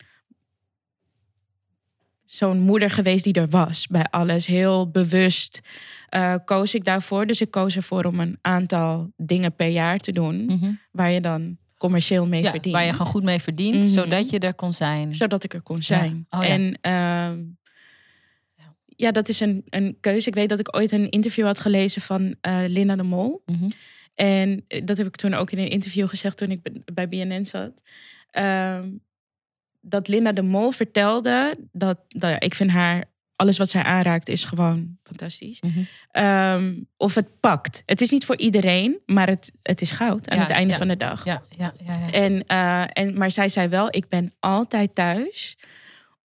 zo'n moeder geweest die er was bij alles. Heel bewust eh, koos ik daarvoor. Dus ik koos ervoor om een aantal dingen per jaar te doen, Mhm. waar je dan commercieel mee Ja, verdient waar je gewoon goed mee verdient, Mhm. zodat je er kon zijn. zodat ik er kon zijn. Oh ja. En ehm, ja, dat is een, een keuze. Ik weet dat ik ooit een interview had gelezen van eh Linda de Mol. Mhm. En eh, dat heb ik toen ook in een interview gezegd toen ik bij BNN zat. Ehm, dat Linda de Mol vertelde dat, dat ja, ik vind haar, alles wat zij aanraakt is gewoon fantastisch. Mhm. Ehm, of het pakt. Het is niet voor iedereen, maar het, het is goud aan Ja, het einde ja. van de dag. Ja, ja, ja. ja. En, eh, en, maar zij zei wel, ik ben altijd thuis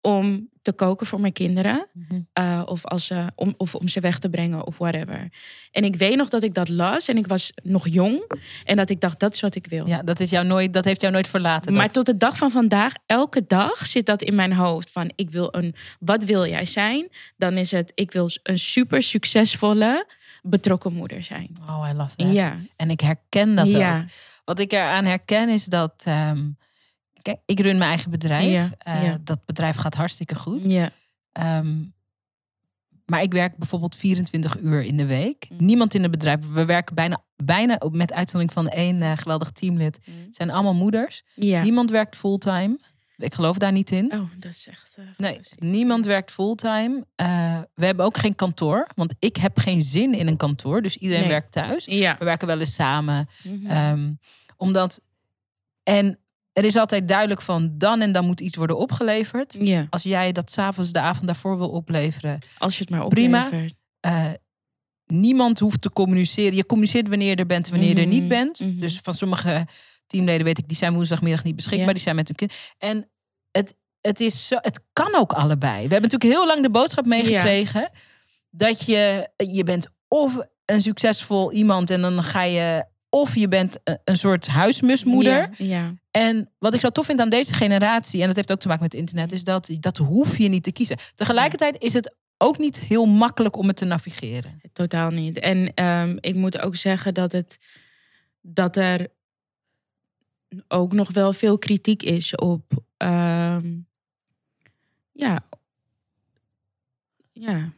om te koken voor mijn kinderen. Mhm. eh, of, als ze, om, of om ze weg te brengen of whatever. En ik weet nog dat ik dat las en ik was nog jong. En dat ik dacht, dat is wat ik wil. ja dat, is jou nooit, dat heeft jou nooit verlaten. Maar dat. tot de dag van vandaag, elke dag zit dat in mijn hoofd. Van ik wil een, wat wil jij zijn? Dan is het, ik wil een super succesvolle, betrokken moeder zijn. Oh, I love that. Ja, En ik herken dat ja, ook. Wat ik eraan herken is dat... ehm, kijk, ik run mijn eigen bedrijf. Ja, Eh, ja. Dat bedrijf gaat hartstikke goed. ja, Ehm, maar ik werk bijvoorbeeld 24 uur in de week. Mm. Niemand in het bedrijf. We werken bijna, bijna met uitzondering van één eh, geweldig teamlid. Het zijn allemaal moeders. ja. Niemand werkt fulltime. Ik geloof daar niet in. Oh, dat is echt eh, Nee, niemand werkt fulltime. We hebben ook geen kantoor. Want ik heb geen zin in een kantoor. Dus iedereen Nee. werkt thuis. Ja. We werken wel eens samen. Mhm. Ehm, omdat. En er is altijd duidelijk van dan en dan moet iets worden opgeleverd. ja, Als jij dat s'avonds de avond daarvoor wil opleveren. als je het maar Prima. oplevert. eh, niemand hoeft te communiceren. Je communiceert wanneer je er bent en wanneer je er niet Mhm, bent. mhm. Dus van sommige teamleden weet ik, die zijn woensdagmiddag niet beschikbaar. Ja. Die zijn met hun kind. En het, het, is zo, het kan ook allebei. We hebben natuurlijk heel lang de boodschap meegekregen. Dat je, je bent of een succesvol iemand en dan ga je... Of je bent een, soort huismusmoeder. Ja. En wat ik zo tof vind aan deze generatie, en dat heeft ook te maken met internet, is dat dat hoef je niet te kiezen. Tegelijkertijd is het ook niet heel makkelijk om het te navigeren. Totaal niet. En ehm, ik moet ook zeggen dat, het, dat er ook nog wel veel kritiek is op. ehm, ja. Ja.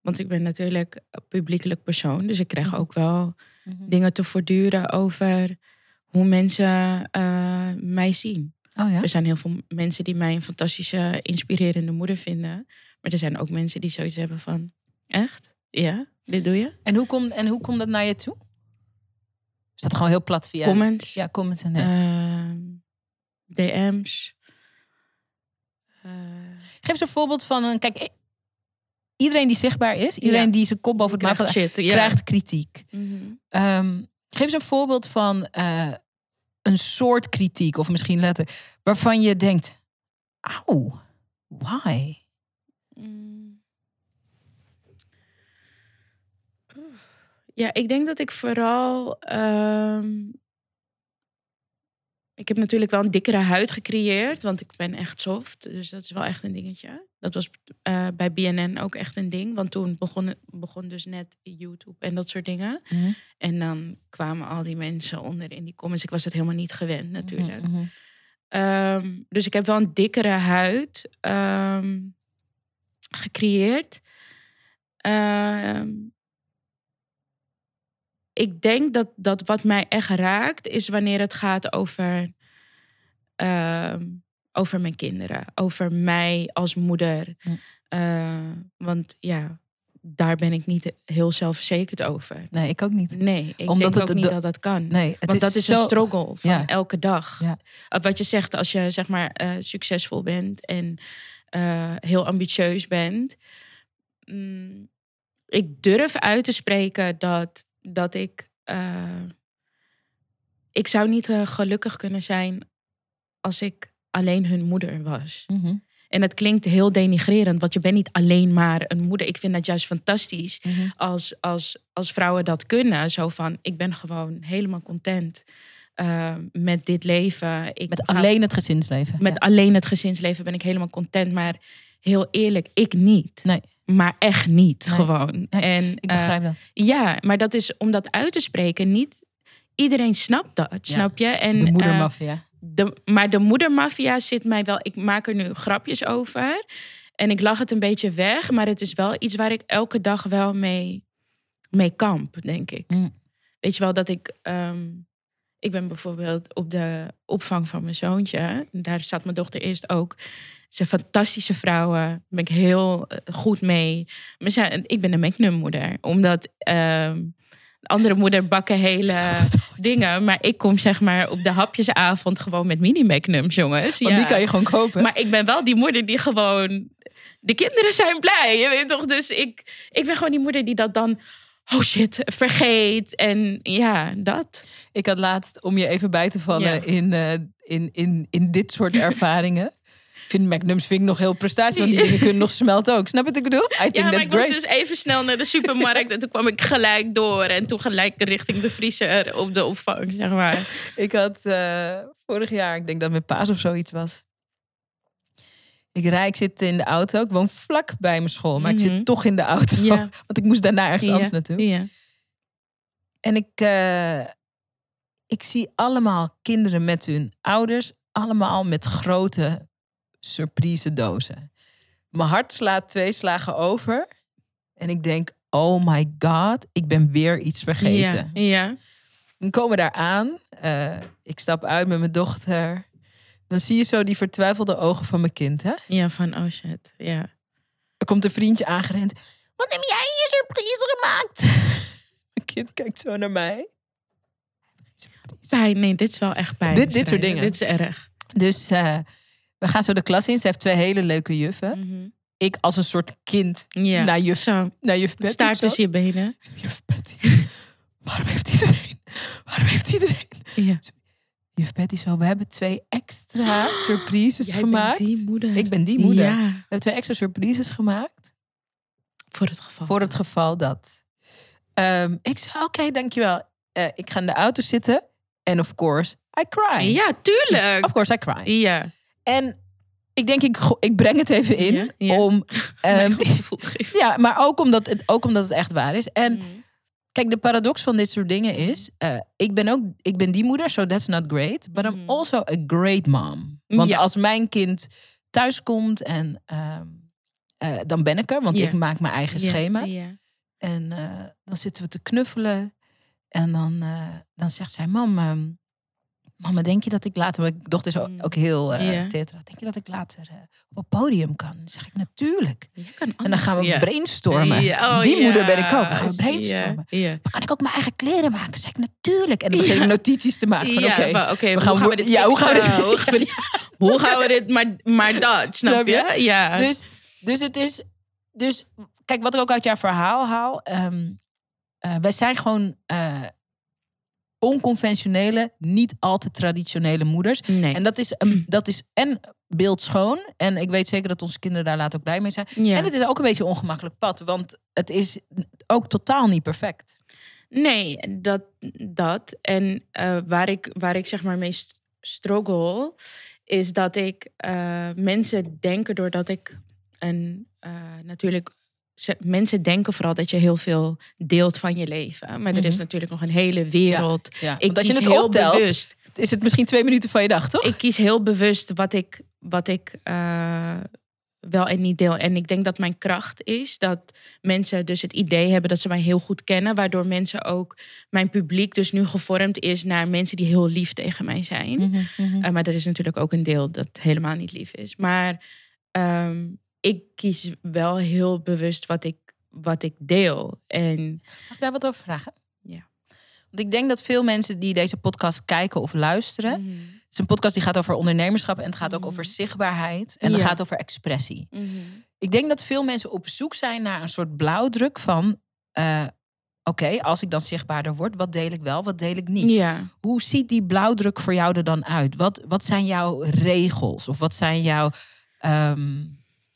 Want ik ben natuurlijk een publiekelijk persoon. Dus ik krijg Mhm. ook wel dingen te voortduren over hoe mensen eh, mij zien. Oh ja? Er zijn heel veel mensen die mij een fantastische, inspirerende moeder vinden. Maar er zijn ook mensen die zoiets hebben van... Echt? Ja? Dit doe je? En hoe komt en hoe komt dat naar je toe? Is dat gewoon heel plat via? Comments? Ja, comments en ja. ehm, DM's. eh, Geef eens een voorbeeld van een. Kijk, i- iedereen die zichtbaar is, iedereen Ja. die zijn kop boven het krijg maaiveld shit. Ja. krijgt kritiek. Mhm. Ehm, geef eens een voorbeeld van eh, een soort kritiek, of misschien letter, waarvan je denkt: auw, why? Mm. Ja, ik denk dat ik vooral. ehm, ik heb natuurlijk wel een dikkere huid gecreëerd, want ik ben echt soft. Dus dat is wel echt een dingetje. Dat was eh, bij BNN ook echt een ding. Want toen begon, begon dus net YouTube en dat soort dingen. En dan kwamen al die mensen onder in die comments. Ik was het helemaal niet gewend natuurlijk. Mhm, mhm. Ehm, dus ik heb wel een dikkere huid ehm, gecreëerd. Ehm, ik denk dat, dat wat mij echt raakt, is wanneer het gaat over, ehm, over mijn kinderen. Over mij als moeder. Eh, want ja, daar ben ik niet heel zelfverzekerd over. Nee, ik ook niet. Nee, ik Omdat denk ook niet dat dat kan. Nee, het Want dat is een struggle van Ja. elke dag. Ja. Wat je zegt als je zeg maar eh, succesvol bent en eh, heel ambitieus bent. Mm, ik durf uit te spreken dat, dat ik. eh, ik zou niet eh, gelukkig kunnen zijn als ik alleen hun moeder was. Mhm, En het klinkt heel denigrerend, want je bent niet alleen maar een moeder. Ik vind dat juist fantastisch mhm. als, als, als vrouwen dat kunnen. Zo van, ik ben gewoon helemaal content eh, met dit leven. Ik Met ga- alleen het gezinsleven. met Ja. alleen het gezinsleven ben ik helemaal content. Maar heel eerlijk, ik niet. Nee. Maar echt niet, Nee. gewoon. Nee, en, Ik eh, begrijp dat. ja, maar dat is om dat uit te spreken. Niet iedereen snapt dat, snap je? En, De eh, moedermafia. de, maar de moedermafia zit mij wel. Ik maak er nu grapjes over. En ik lach het een beetje weg. Maar het is wel iets waar ik elke dag wel mee, mee kamp, denk ik. Mm. Weet je wel dat ik. ehm, ik ben bijvoorbeeld op de opvang van mijn zoontje. Daar staat mijn dochter eerst ook. Zijn fantastische vrouwen. Daar ben ik heel eh, goed mee. Maar ze, ik ben een make-moeder. Omdat ehm, de andere moeder bakken hele dingen. Maar ik kom zeg maar op de hapjesavond gewoon met mini magnums, jongens. Want die kan je gewoon kopen. Maar ik ben wel die moeder die gewoon... De kinderen zijn blij, je weet toch? Dus ik, ik ben gewoon die moeder die dat dan... Oh shit, vergeet. En ja, dat. Ik had laatst, om je even bij te vallen Ja. in, eh, in, in, in dit soort ervaringen. Vind Magnums vind ik nog heel prestatie, want die dingen kunnen nog smelten ook. Snap je wat ik bedoel? I think Ja, maar that's ik was great. dus even snel naar de supermarkt. en toen kwam ik gelijk door. En toen gelijk richting de vriezer op de opvang, zeg maar. Ik had eh, vorig jaar, ik denk dat het met paas of zoiets was. Ik rijd, ik zit in de auto. Ik woon vlak bij mijn school, maar ik Mhm. zit toch in de auto. Ja. Want ik moest daarna ergens anders naartoe. Ja. En ik, eh, ik zie allemaal kinderen met hun ouders, allemaal met grote surprise dozen. Mijn hart slaat twee slagen over. En ik denk, oh my god, ik ben weer iets vergeten. Ja, ja. Dan komen we daar aan. Eh, ik stap uit met mijn dochter. Dan zie je zo die vertwijfelde ogen van mijn kind. Hè? ja, van oh shit. Ja. Er komt een vriendje aangerend. Wat heb jij je surprise gemaakt? Mijn kind kijkt zo naar mij. Pijn, nee, dit is wel echt pijn. Dit- dit soort dingen. Dit is erg. Dus eh, we gaan zo de klas in. Ze heeft twee hele leuke juffen. Ik als een soort kind Ja. naar juf, Zo, naar juf Betty. staart tussen je benen. Juf Betty, waarom heeft iedereen... Waarom heeft iedereen... Ja. Juf Betty zo, we hebben twee extra surprises Jij gemaakt. bent die moeder. Ik ben die moeder. Ja, We hebben twee extra surprises gemaakt. voor het geval. Voor het geval dat. Ehm, ik zei, oké, dankjewel. Eh ik ga in de auto zitten. En of course, I cry. Ja, tuurlijk. Of course, I cry. Ja. En ik denk, ik, ik breng het even in. Ja, ja. Om, ehm, ja, maar ook omdat, het, ook omdat het echt waar is. En Mm. kijk, de paradox van dit soort dingen is... eh, ik, ben ook, ik ben die moeder, so that's not great. But I'm Mhm. also a great mom. Want Ja. als mijn kind thuis komt en... ehm, eh, dan ben ik er, want ik maak mijn eigen schema. En eh, dan zitten we te knuffelen. En dan, dan zegt zij, mam, ehm, mama, denk je dat ik later... Mijn dochter is ook, Mm. heel eh Ja. theatraal. Denk je dat ik later eh, op podium kan? Dan zeg ik, natuurlijk. En dan gaan we brainstormen. Oh Die moeder ben ik ook. Dan gaan we brainstormen. Maar kan ik ook mijn eigen kleren maken? Dan zeg ik, natuurlijk. En dan begin ik notities te maken. Oké, we hoe gaan we wo- dit ja, hoe gaan we dit- Hoe gaan we dit- Hoe gaan we dit, maar, maar dat, snap je? Ja. Dus, dus het is... Dus kijk, wat ik ook uit jouw verhaal haal. eh, wij zijn gewoon onconventionele, niet al te traditionele moeders. nee. En dat is, een, dat is en beeldschoon. En ik weet zeker dat onze kinderen daar later ook blij mee zijn. ja. En het is ook een beetje een ongemakkelijk pad. Want het is ook totaal niet perfect. Nee, dat. dat. En eh, waar, ik, waar ik zeg maar mee st- struggle, is dat ik eh, mensen denken doordat ik een eh, natuurlijk. Ze- Mensen denken vooral dat je heel veel deelt van je leven. Maar er is Mhm. natuurlijk nog een hele wereld. Ja, Ik als je het heel optelt, bewust. is het misschien twee minuten van je dag, toch? Ik kies heel bewust wat ik, wat ik eh, wel en niet deel. En ik denk dat mijn kracht is dat mensen dus het idee hebben dat ze mij heel goed kennen. Waardoor mensen ook, mijn publiek dus nu gevormd is naar mensen die heel lief tegen mij zijn. Mhm, mhm. Eh, maar er is natuurlijk ook een deel dat helemaal niet lief is. Maar ehm, ik kies wel heel bewust wat ik wat ik deel. En Mag ik daar wat over vragen? Ja. Want ik denk dat veel mensen die deze podcast kijken of luisteren... Mhm. Het is een podcast die gaat over ondernemerschap... en het gaat ook Mhm. over zichtbaarheid. En het gaat over expressie. Mhm. Ik denk dat veel mensen op zoek zijn naar een soort blauwdruk van... eh, Oké, als ik dan zichtbaarder word, wat deel ik wel, wat deel ik niet? Ja. Hoe ziet die blauwdruk voor jou er dan uit? Wat, wat zijn jouw regels? Of wat zijn jouw... ehm,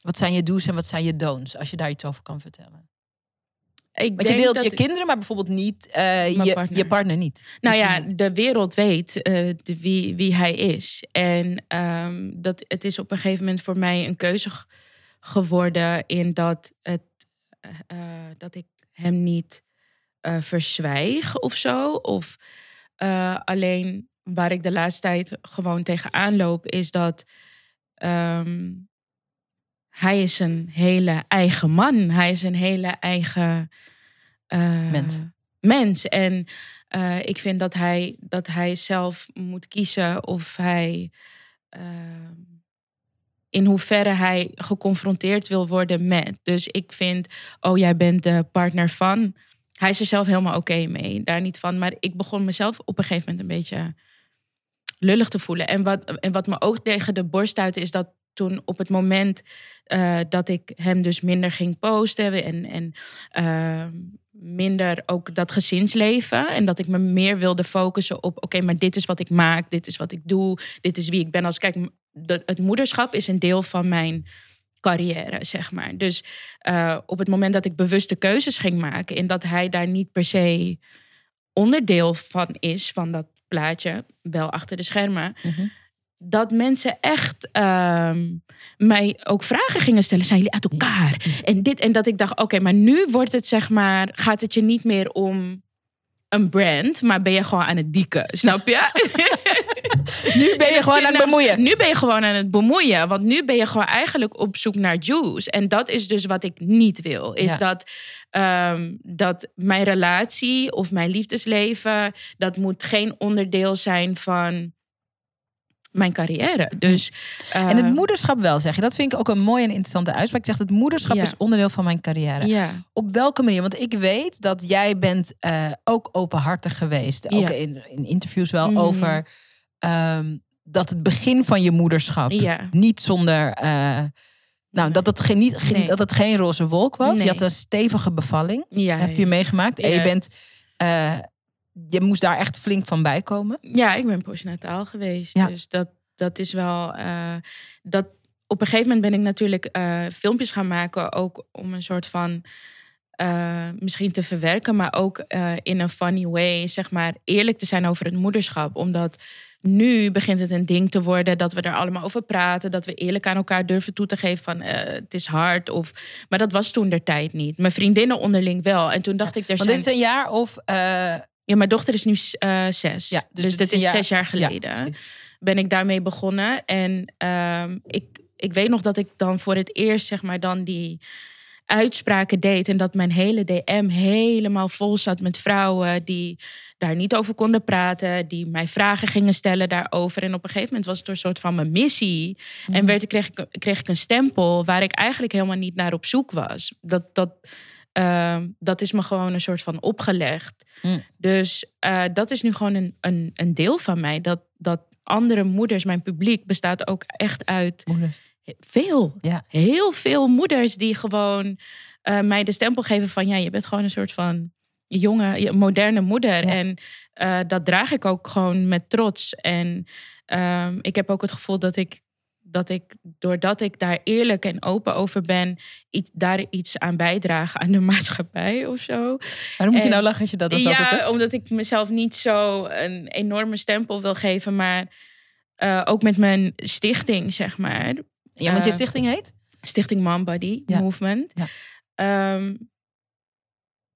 wat zijn je do's en wat zijn je don'ts? Als je daar iets over kan vertellen. Ik Want je deelt dat je kinderen, maar bijvoorbeeld niet eh, je, partner. je partner niet. Nou ja, niet. de wereld weet eh, de- wie, wie hij is. En ehm, dat, het is op een gegeven moment voor mij een keuze geworden in dat, het, eh, dat ik hem niet verzwijg of zo. Of alleen waar ik de laatste tijd gewoon tegenaan loop, is dat ehm, hij is een hele eigen man. Hij is een hele eigen eh, Mens. mens. En eh, ik vind dat hij, dat hij zelf moet kiezen of hij. ehm, in hoeverre hij geconfronteerd wil worden met. Dus ik vind, oh, jij bent de partner van. Hij is er zelf helemaal oké mee, daar niet van. Maar ik begon mezelf op een gegeven moment een beetje lullig te voelen. En wat, en wat me ook tegen de borst stuitte, is dat toen op het moment eh, dat ik hem dus minder ging posten en, en eh, minder ook dat gezinsleven. En dat ik me meer wilde focussen op, oké, maar dit is wat ik maak, dit is wat ik doe, dit is wie ik ben. Als kijk, het moederschap is een deel van mijn carrière, zeg maar. Dus eh, op het moment dat ik bewuste keuzes ging maken en dat hij daar niet per se onderdeel van is, van dat plaatje, wel achter de schermen, Mhm. Dat mensen echt ehm, mij ook vragen gingen stellen. Zijn jullie uit elkaar? En dit en dat ik dacht, oké, maar nu wordt het zeg maar, gaat het je niet meer om een brand, maar ben je gewoon aan het dieken, snap je? Nu ben je gewoon aan het bemoeien. Nu ben je gewoon aan het bemoeien. Want nu ben je gewoon eigenlijk op zoek naar juice. En dat is dus wat ik niet wil. Is Ja. dat, ehm, dat mijn relatie of mijn liefdesleven... dat moet geen onderdeel zijn van mijn carrière. Dus, En het eh, moederschap wel, zeg je. Dat vind ik ook een mooie en interessante uitspraak. Je zegt, het moederschap Ja. is onderdeel van mijn carrière. Ja, Op welke manier? Want ik weet dat jij bent eh, ook openhartig geweest. Ook in, in interviews wel Mhm. over ehm, dat het begin van je moederschap niet zonder. eh, nou, dat het geen, niet, geen, Nee. dat het geen roze wolk was. Nee. Je had een stevige bevalling. Heb je meegemaakt? En je bent. Je moest daar echt flink van bijkomen. Ja, ik ben postnataal geweest. Ja. Dus dat, dat is wel. eh, dat, op een gegeven moment ben ik natuurlijk eh, filmpjes gaan maken. Ook om een soort van. eh, misschien te verwerken, maar ook in een funny way, zeg maar, eerlijk te zijn over het moederschap. Omdat nu begint het een ding te worden dat we er allemaal over praten. Dat we eerlijk aan elkaar durven toe te geven van het is hard. Of, maar dat was toen de tijd niet. Mijn vriendinnen onderling wel. En toen dacht ik, er Want zijn... dit is een jaar of. Ja, mijn dochter is nu eh, zes. Ja, dus dus dat is jaar- zes jaar ja, geleden. ben ik daarmee begonnen. En ehm, ik, ik weet nog dat ik dan voor het eerst, zeg maar, dan die uitspraken deed. En dat mijn hele DM helemaal vol zat met vrouwen die daar niet over konden praten. Die mij vragen gingen stellen daarover. En op een gegeven moment was het een soort van mijn missie. Mhm. En werd, kreeg, ik, kreeg ik een stempel waar ik eigenlijk helemaal niet naar op zoek was. Dat, dat, ehm, dat is me gewoon een soort van opgelegd. Mm. Dus eh, dat is nu gewoon een, een, een deel van mij. Dat, dat andere moeders, mijn publiek, bestaat ook echt uit moeders. veel. Ja. Heel veel moeders die gewoon eh, mij de stempel geven van... ja, je bent gewoon een soort van jonge, moderne moeder. Ja. En eh, dat draag ik ook gewoon met trots. En ehm, ik heb ook het gevoel dat ik, dat ik, doordat ik daar eerlijk en open over ben... Iets, daar iets aan bijdraag aan de maatschappij of zo. Waarom moet je En- nou lachen als je dat als zo Ja, zegt? omdat ik mezelf niet zo een enorme stempel wil geven, maar eh, ook met mijn stichting, zeg maar. Ja, want je eh, stichting heet? Stichting Mom Body Ja. Movement. Ja. Ehm,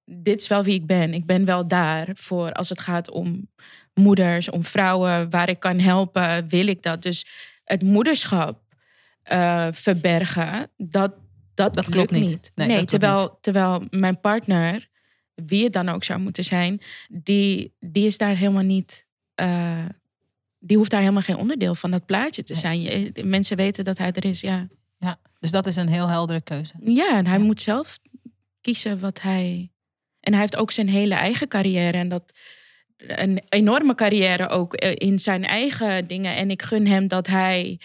dit is wel wie ik ben. Ik ben wel daar voor als het gaat om moeders, om vrouwen, waar ik kan helpen, wil ik dat. Dus het moederschap eh, verbergen, dat, dat, Dat klopt niet. niet. Nee, terwijl, terwijl mijn partner, wie het dan ook zou moeten zijn, die, die is daar helemaal niet. eh, die hoeft daar helemaal geen onderdeel van dat plaatje te Nee. zijn. Je- mensen weten dat hij er is, ja. Ja, dus dat is een heel heldere keuze. Ja, en hij Ja. moet zelf kiezen wat hij. En hij heeft ook zijn hele eigen carrière. En dat een enorme carrière ook eh, in zijn eigen dingen. En ik gun hem dat hij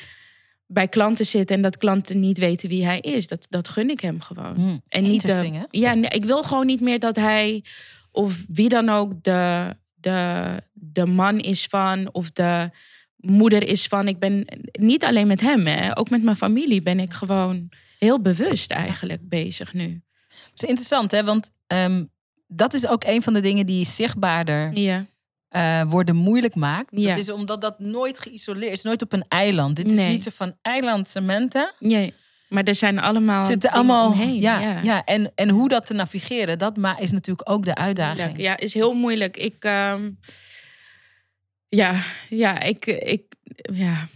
bij klanten zit en dat klanten niet weten wie hij is. Dat, dat gun ik hem gewoon. Hmm, en niet de, hè? Ja, nee, ik wil gewoon niet meer dat hij of wie dan ook de, de, de man is van of de moeder is van. Ik ben niet alleen met hem, hè, ook met mijn familie ben ik gewoon heel bewust eigenlijk bezig nu. Het is interessant, hè? Want ehm, dat is ook een van de dingen die zichtbaarder Ja, eh, worden moeilijk maakt. Ja. Dat is omdat dat nooit geïsoleerd is, nooit op een eiland. Dit is niet zo van eiland Samantha. nee. Maar er zijn allemaal Zitten allemaal, omheen. ja, ja. ja. en, en hoe dat te navigeren, dat is natuurlijk ook de uitdaging. Moeilijk. Ja, is heel moeilijk. Ik, ehm, ja, ja, ik, ik, ja,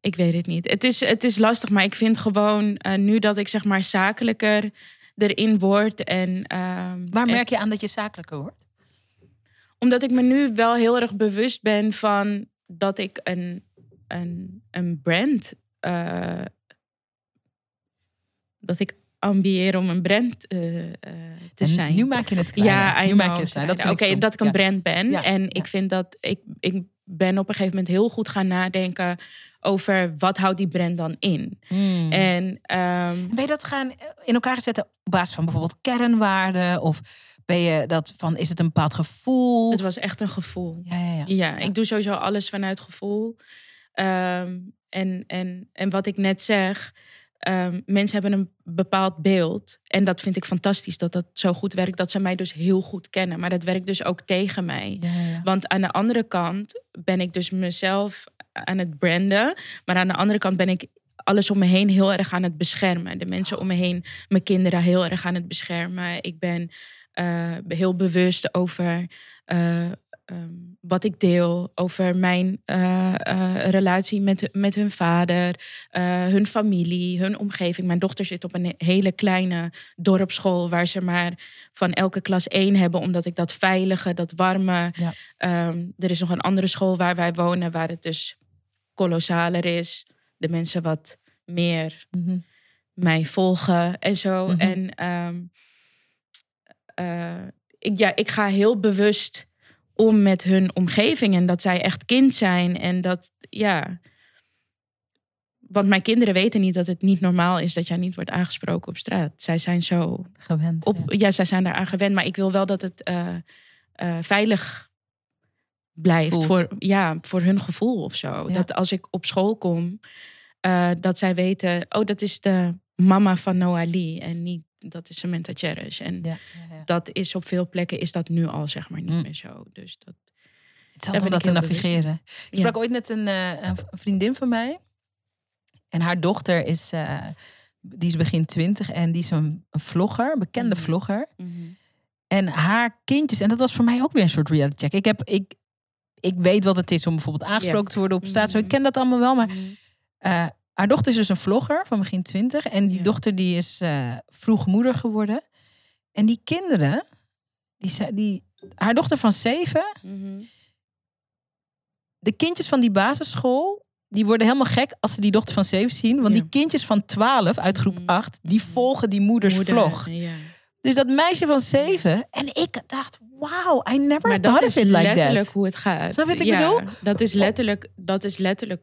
ik weet het niet. Het is, het is lastig, maar ik vind gewoon eh, nu dat ik zeg maar zakelijker erin word en. ehm, Waar merk je aan dat je zakelijker wordt? omdat ik me nu wel heel erg bewust ben van dat ik een, een, een brand. eh, dat ik ambieer om een brand eh, eh, te En zijn. Nu maak je het klein. Ja, nu maak je het ik Oké, dat ik een Ja. brand ben. Ja, En ja. ik vind dat ik, ik ben op een gegeven moment heel goed gaan nadenken over wat houdt die brand dan in. Hmm. En ehm, Ben je dat gaan in elkaar zetten op basis van bijvoorbeeld kernwaarden? Of ben je dat van, is het een bepaald gevoel? het was echt een gevoel. Ja, ja, ja. Ja, ik doe sowieso alles vanuit gevoel. Ehm, en, en, en wat ik net zeg, ehm, mensen hebben een bepaald beeld. En dat vind ik fantastisch dat dat zo goed werkt. Dat ze mij dus heel goed kennen. Maar dat werkt dus ook tegen mij. Ja, ja, ja. Want aan de andere kant ben ik dus mezelf aan het branden. Maar aan de andere kant ben ik alles om me heen heel erg aan het beschermen. De mensen om me heen, mijn kinderen heel erg aan het beschermen. Ik ben eh, heel bewust over eh, ehm, wat ik deel. Over mijn eh, relatie met, met hun vader, hun familie, hun omgeving. Mijn dochter zit op een hele kleine dorpsschool... waar ze maar van elke klas één hebben... omdat ik dat veilige, dat warme... Ja. Ehm, er is nog een andere school waar wij wonen... waar het dus kolossaler is. De mensen wat meer Mhm. mij volgen en zo. Mhm. En ehm, eh, ik, ja, ik ga heel bewust om met hun omgeving en dat zij echt kind zijn en dat, ja. Want mijn kinderen weten niet dat het niet normaal is dat jij niet wordt aangesproken op straat. Zij zijn zo Gewend. op, ja. ja. zij zijn daaraan gewend, maar ik wil wel dat het eh, eh, veilig blijft Voelt. voor, ja, voor hun gevoel of zo. Ja. Dat als ik op school kom, eh, dat zij weten, oh, dat is de mama van Noah Lee en niet dat is Samantha Cherish. En Ja, ja, ja. dat is op veel plekken is dat nu al zeg maar niet Mm. meer zo. Dus dat, Het om ik dat te bewust navigeren. Ik sprak ooit met een, eh, een vriendin van mij. En haar dochter is, eh, die is begin twintig en die is een, een vlogger, een bekende Mhm. vlogger. En haar kindjes, en dat was voor mij ook weer een soort reality check. Ik, heb, ik, ik weet wat het is om bijvoorbeeld aangesproken te worden op straat. Zo, ik Mhm. ken dat allemaal wel, maar Mhm. eh, haar dochter is dus een vlogger van begin twintig. En die Ja. dochter die is eh, vroeg moeder geworden. En die kinderen, die, die, haar dochter van zeven, Mhm. de kindjes van die basisschool, die worden helemaal gek als ze die dochter van zeven zien. Want Ja. die kindjes van twaalf uit groep Mhm. acht, die volgen die moeders Moeder, vlog. Ja. Dus dat meisje van zeven, en ik dacht, wauw, I never Maar thought dat of is it like letterlijk that. hoe het gaat. Snap je wat ik Ja, bedoel? Dat is letterlijk, dat is letterlijk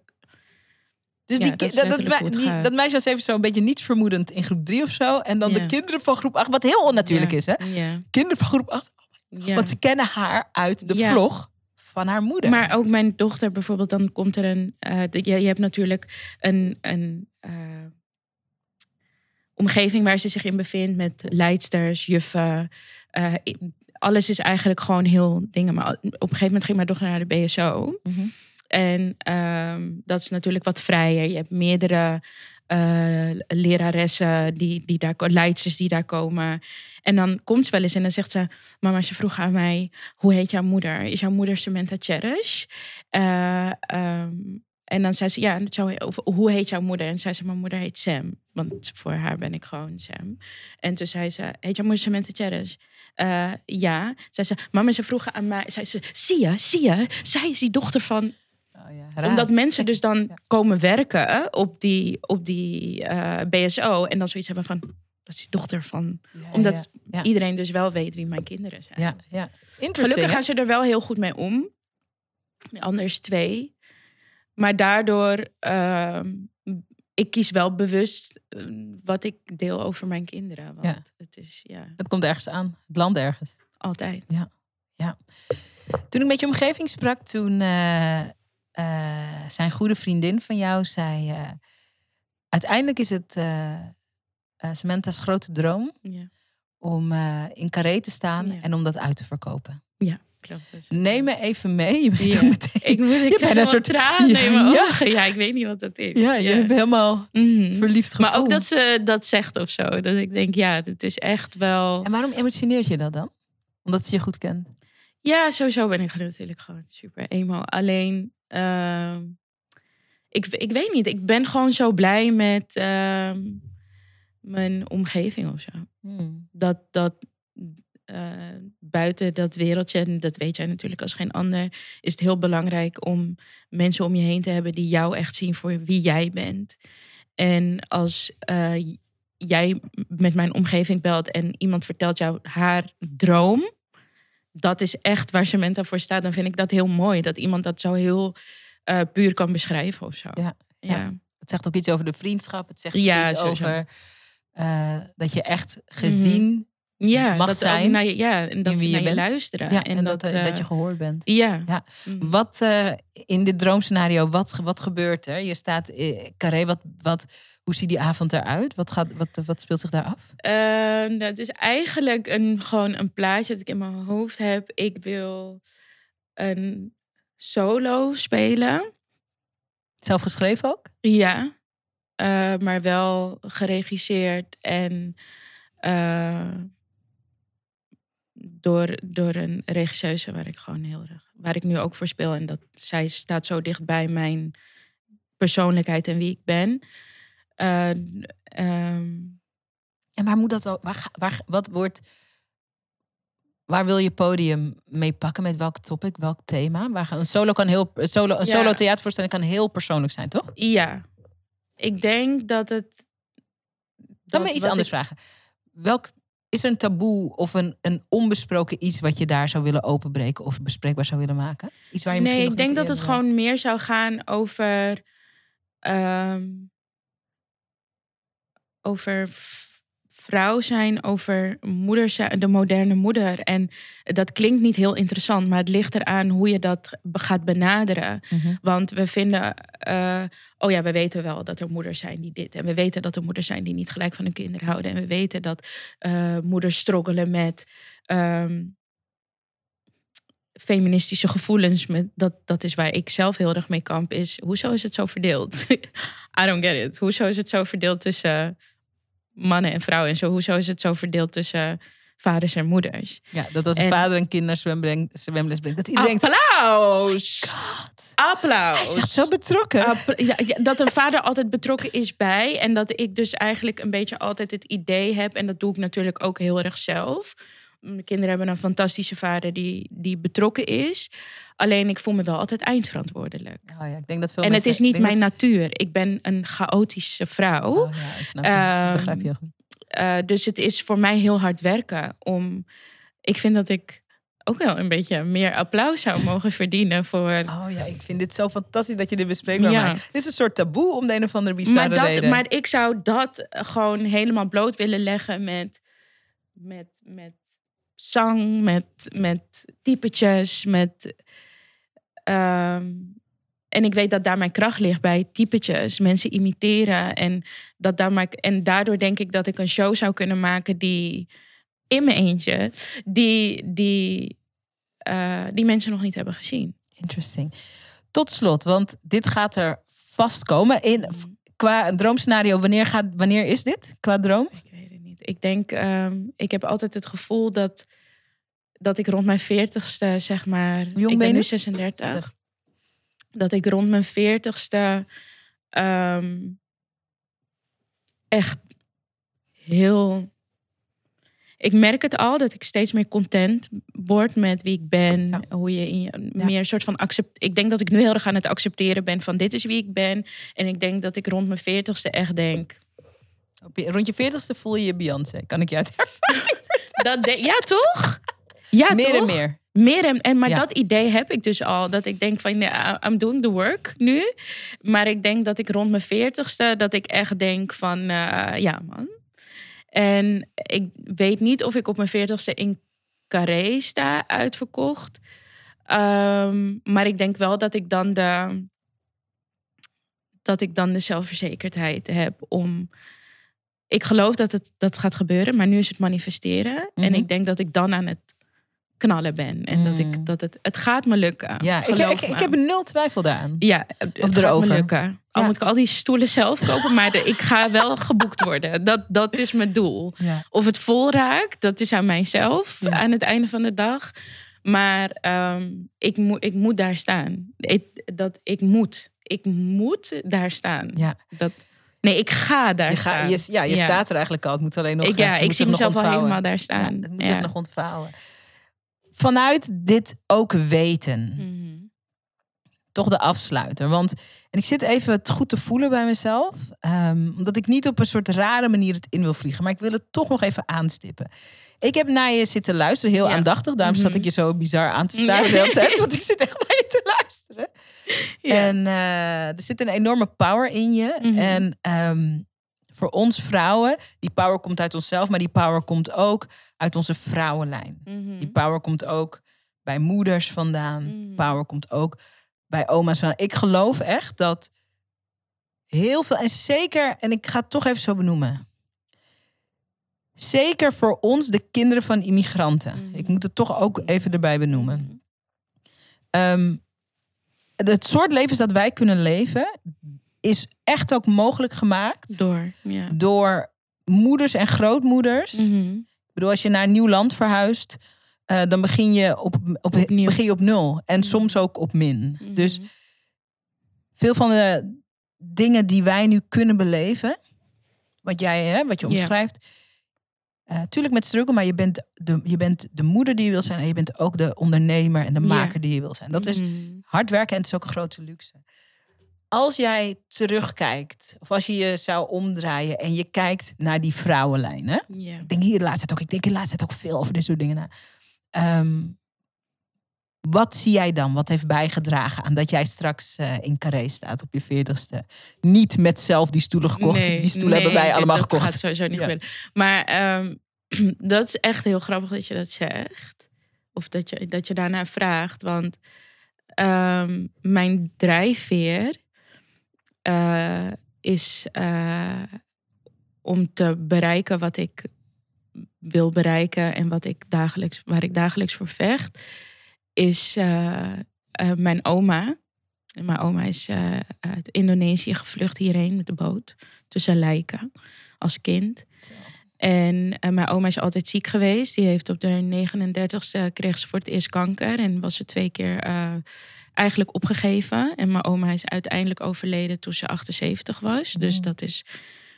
Dus Ja, die, dat is dat, dat, letterlijk die- dat meisje van zeven is zo een beetje nietsvermoedend in groep drie of zo. En dan Ja. de kinderen van groep acht, wat heel onnatuurlijk ja, is hè. Ja. Kinderen van groep acht, ja. want ze kennen haar uit de vlog van haar moeder. Maar ook mijn dochter bijvoorbeeld, dan komt er een. de- je, je hebt natuurlijk een, een eh, omgeving waar ze zich in bevindt met leidsters, juffen. eh, alles is eigenlijk gewoon heel dingen. Maar op een gegeven moment ging mijn dochter naar de BSO. Mhm. En ehm, dat is natuurlijk wat vrijer. Je hebt meerdere eh, leraressen, die, die daar, leidsters die daar komen. En dan komt ze wel eens en dan zegt ze... Mama, ze vroeg aan mij, hoe heet jouw moeder? Is jouw moeder Samantha Cherish? Eh, ehm, en dan zei ze, ja, dat zou, of, hoe heet jouw moeder? En zei ze, mijn moeder heet Sam. Want voor haar ben ik gewoon Sam. En toen zei ze, heet jouw moeder Samantha Cherish? Eh, ja. Zei ze, mama, ze vroegen aan mij... Zei ze, zie je, zie je? Zij is die dochter van Oh, ja. Raar. omdat mensen dus dan Ja. komen werken op die, op die eh, BSO en dan zoiets hebben van, dat is de dochter van. Ja, Omdat ja. iedereen dus wel weet wie mijn kinderen zijn. Ja, ja. Gelukkig gaan ze er wel heel goed mee om. De Anders twee. Maar daardoor, ehm, ik kies wel bewust eh, wat ik deel over mijn kinderen. Want Ja. het is ja, Het komt ergens aan. Het land ergens. altijd. Toen ik met je omgeving sprak, toen eh, zijn goede vriendin van jou zei... uiteindelijk is het Samantha's grote droom Ja, om in Carré te staan Ja. en om dat uit te verkopen. Klopt. Neem me even mee. Je bent Ja. meteen... Ik moet ik bent heb een soort- tranen Ja, in mijn ja. ogen. Ja, ik weet niet wat dat is. ja, je bent helemaal Mhm. verliefd gevoel. Maar ook dat ze dat zegt of zo. Dat ik denk, ja, het is echt wel... En waarom emotioneert je dat dan? Omdat ze je goed kent. Ja, sowieso ben ik natuurlijk gewoon super emo. Alleen, ehm, ik, ik weet niet. Ik ben gewoon zo blij met ehm, mijn omgeving of zo. Hmm. Dat, dat buiten dat wereldje, en dat weet jij natuurlijk als geen ander, is het heel belangrijk om mensen om je heen te hebben die jou echt zien voor wie jij bent. En als eh, jij met mijn omgeving belt en iemand vertelt jou haar droom, dat is echt waar Samantha voor staat, dan vind ik dat heel mooi. Dat iemand dat zo heel eh, puur kan beschrijven of zo. Ja, ja. ja. Het zegt ook iets over de vriendschap. Het zegt Ja, iets sowieso. over eh, dat je echt gezien Ja, mag dat zijn naar je, ja, en dat ze je naar je luisteren. ja, en, dat, eh, eh, dat je gehoord bent. Ja. Ja. Mm. Wat eh, in dit droomscenario, wat, wat gebeurt er? Je staat in Carré, wat, wat, hoe ziet die avond eruit? Wat, gaat, wat, wat speelt zich daar af? Eh, dat is eigenlijk een, gewoon een plaatje dat ik in mijn hoofd heb. Ik wil een solo spelen. Zelf geschreven ook? Ja. Eh, maar wel geregisseerd en eh, door, door een regisseuse waar ik gewoon heel erg, waar ik nu ook voor speel. En dat zij staat zo dicht bij mijn persoonlijkheid en wie ik ben. Eh, ehm, En waar moet dat ook? Waar, wat wordt. Waar wil je podium mee pakken? Met welk topic, welk thema? Waar, een solo kan heel. een Solo, een Ja. solo theatervoorstelling kan heel persoonlijk zijn, toch? Ja, ik denk dat het. Laat dat me iets anders ik- vragen. Welk, is er een taboe of een, een onbesproken iets wat je daar zou willen openbreken of bespreekbaar zou willen maken? Iets waar je misschien Nee, ik denk dat het eerder- gewoon meer zou gaan over. ehm, over vrouw zijn, over moeder zijn, de moderne moeder. En dat klinkt niet heel interessant, maar het ligt eraan hoe je dat gaat benaderen. Mhm. Want we vinden, eh, oh ja, we weten wel dat er moeders zijn die dit. En we weten dat er moeders zijn die niet gelijk van hun kinderen houden. En we weten dat eh, moeders struggelen met ehm, feministische gevoelens. Met, dat, dat is waar ik zelf heel erg mee kamp. Is hoezo is het zo verdeeld? I don't get it. Hoezo is het zo verdeeld tussen mannen en vrouwen? En zo, hoezo is het zo verdeeld tussen vaders en moeders? Ja, dat als een En- vader een kind naar zwemles brengt, dat iedereen denkt, Applaus! God, Applaus! hij is echt zo betrokken. Ja, dat een vader altijd betrokken is bij. En dat ik dus eigenlijk een beetje altijd het idee heb. En dat doe ik natuurlijk ook heel erg zelf. Mijn kinderen hebben een fantastische vader die, die betrokken is. Alleen ik voel me wel altijd eindverantwoordelijk. Oh ja, ik denk dat veel en het is niet mijn dat- natuur. Ik ben een chaotische vrouw. Oh ja, ik snap je. Ehm, Ik begrijp je heel goed. Eh, dus het is voor mij heel hard werken. Om, ik vind dat ik ook wel een beetje meer applaus zou mogen verdienen voor Oh ja, ik vind dit zo fantastisch dat je dit bespreekbaar Ja. maakt. Dit is een soort taboe om de een of andere maar, bizarre dat, reden. maar ik zou dat gewoon helemaal bloot willen leggen met, met, met zang, met, met typetjes, met. ehm, en ik weet dat daar mijn kracht ligt bij typetjes, mensen imiteren. En, dat daar maar, en daardoor denk ik dat ik een show zou kunnen maken die in mijn eentje, die, die, eh, die mensen nog niet hebben gezien. Interesting. Tot slot, want dit gaat er vast komen. In, qua een droomscenario, wanneer, gaat, wanneer is dit? Qua droom? Ik denk, ehm, ik heb altijd het gevoel dat, dat ik rond mijn veertigste, zeg maar. Jong ik ben nu nu? 36. Dat ik rond mijn veertigste ehm echt heel. Ik merk het al dat ik steeds meer content word met wie ik ben. Ja. Hoe je in je Ja. meer een soort van accept. Ik denk dat ik nu heel erg aan het accepteren ben van dit is wie ik ben. En ik denk dat ik rond mijn veertigste echt denk. Op je, rond je veertigste voel je je Beyoncé. Kan ik je uit Dat de- ja, toch? Ja, Meer toch? en meer. Meer en, en maar Ja. dat idee heb ik dus al. Dat ik denk van, ja, I'm doing the work nu. Maar ik denk dat ik rond mijn veertigste, dat ik echt denk van, eh, ja man. En ik weet niet of ik op mijn veertigste in Carré sta uitverkocht. Ehm, maar ik denk wel dat ik dan de, dat ik dan de zelfverzekerdheid heb om. Ik geloof dat het dat gaat gebeuren, maar nu is het manifesteren. En Mhm. ik denk dat ik dan aan het knallen ben. En dat, Mm. ik, dat het, het gaat me lukken. Ja, ik, ik, ik heb nul twijfel daaraan. Ja, het Of erover. me lukken. Al Ja. moet ik al die stoelen zelf kopen, maar de- ik ga wel geboekt worden. Dat, dat is mijn doel. Ja. Of het vol raakt, dat is aan mijzelf Ja. aan het einde van de dag. Maar ehm, ik, moet ik moet daar staan. Ik, dat, ik moet. Ik moet daar staan. Ja. Dat, nee, ik ga daar Je, ga, staan. je, ja, je staat er eigenlijk al. Het moet alleen nog. ik, ja, ik zie mezelf ontvouwen. helemaal daar staan. Ja, het moet zich nog ontvouwen. Vanuit dit ook weten. Mhm. toch de afsluiter. Want en ik zit even het goed te voelen bij mezelf. ehm, omdat ik niet op een soort rare manier het in wil vliegen. Maar ik wil het toch nog even aanstippen. Ik heb naar je zitten luisteren, heel Ja. aandachtig. Daarom zat Mhm. ik je zo bizar aan te de hele tijd. Want ik zit echt naar je te luisteren. Ja. En eh, er zit een enorme power in je. Mhm. En ehm, voor ons vrouwen, die power komt uit onszelf. Maar die power komt ook uit onze vrouwenlijn. Mhm. Die power komt ook bij moeders vandaan. Power komt ook bij oma's vandaan. Ik geloof echt dat heel veel, en zeker, en ik ga het toch even zo benoemen. Zeker voor ons, de kinderen van immigranten. Mm. Ik moet het toch ook even erbij benoemen. Mhm. Ehm, het soort levens dat wij kunnen leven, is echt ook mogelijk gemaakt Door, ja. door moeders en grootmoeders. Mhm. Ik bedoel, als je naar een nieuw land verhuist, eh, dan begin je op, op, Opnieuw. begin je op nul. En Mhm. soms ook op min. Mhm. Dus veel van de dingen die wij nu kunnen beleven, wat jij, hè, wat je omschrijft, eh tuurlijk met struggle, maar je bent, de, je bent de moeder die je wil zijn en je bent ook de ondernemer en de maker die je wil zijn. Dat is Mhm. hard werken en het is ook een grote luxe. Als jij terugkijkt, of als je je zou omdraaien en je kijkt naar die vrouwenlijn, hè? Ja. ik denk hier de laatste tijd ook, ik denk hier de laatste tijd ook veel over dit soort dingen na. Ehm, wat zie jij dan? Wat heeft bijgedragen aan dat jij straks eh, in Carré staat op je veertigste? Niet met zelf die stoelen gekocht. Nee, die stoelen hebben wij allemaal dat gekocht. gaat sowieso niet Ja. gebeuren. Maar ehm, dat is echt heel grappig dat je dat zegt. Of dat je, dat je daarnaar vraagt. Want ehm, mijn drijfveer eh, is eh, om te bereiken wat ik wil bereiken en wat ik dagelijks, waar ik dagelijks voor vecht, is eh, eh, mijn oma. Mijn oma is eh, uit Indonesië gevlucht hierheen met de boot tussen lijken als kind. En mijn oma is altijd ziek geweest. Die heeft op de 39ste kreeg ze voor het eerst kanker en was ze twee keer eigenlijk opgegeven. En mijn oma is uiteindelijk overleden toen ze 78 was. Dus Mm. dat is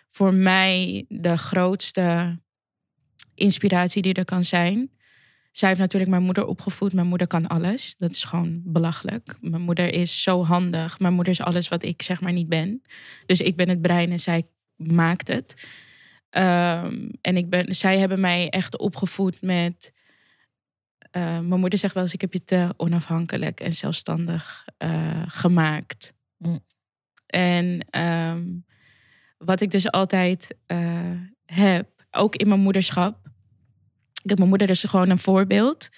voor mij de grootste inspiratie die er kan zijn. Zij heeft natuurlijk mijn moeder opgevoed. Mijn moeder kan alles. Dat is gewoon belachelijk. Mijn moeder is zo handig. Mijn moeder is alles wat ik zeg maar niet ben. Dus ik ben het brein en zij maakt het. Ehm, en ik ben, zij hebben mij echt opgevoed met. eh, mijn moeder zegt wel eens: ik heb je te onafhankelijk en zelfstandig eh, gemaakt. Mm. En ehm, wat ik dus altijd eh, heb, ook in mijn moederschap. Ik heb mijn moeder dus gewoon een voorbeeld.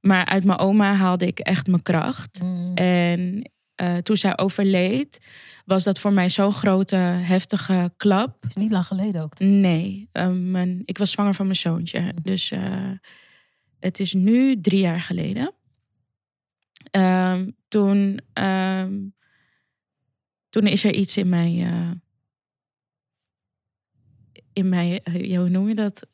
Maar uit mijn oma haalde ik echt mijn kracht. Mm. En eh, toen zij overleed, was dat voor mij zo'n grote, heftige klap. is niet lang geleden ook. Nee, eh, mijn, ik was zwanger van mijn zoontje. Dus eh, het is nu drie jaar geleden. Ehm, toen, ehm, toen is er iets in mij. in mij, hoe noem je dat?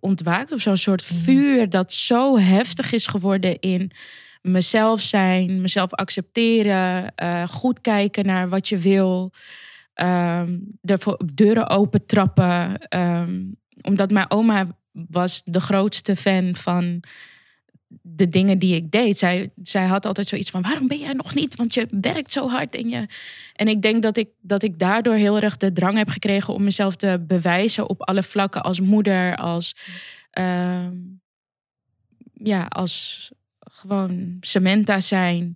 Ontwaakt of zo'n soort Mhm. vuur dat zo heftig is geworden in mezelf zijn, mezelf accepteren, eh, goed kijken naar wat je wil, ehm, de deuren open trappen. ehm, omdat mijn oma was de grootste fan van de dingen die ik deed. Zij, zij had altijd zoiets van: waarom ben jij nog niet? Want je werkt zo hard en je. En ik denk dat ik, dat ik daardoor heel erg de drang heb gekregen om mezelf te bewijzen op alle vlakken als moeder, als. ehm, ja, als gewoon Samantha zijn.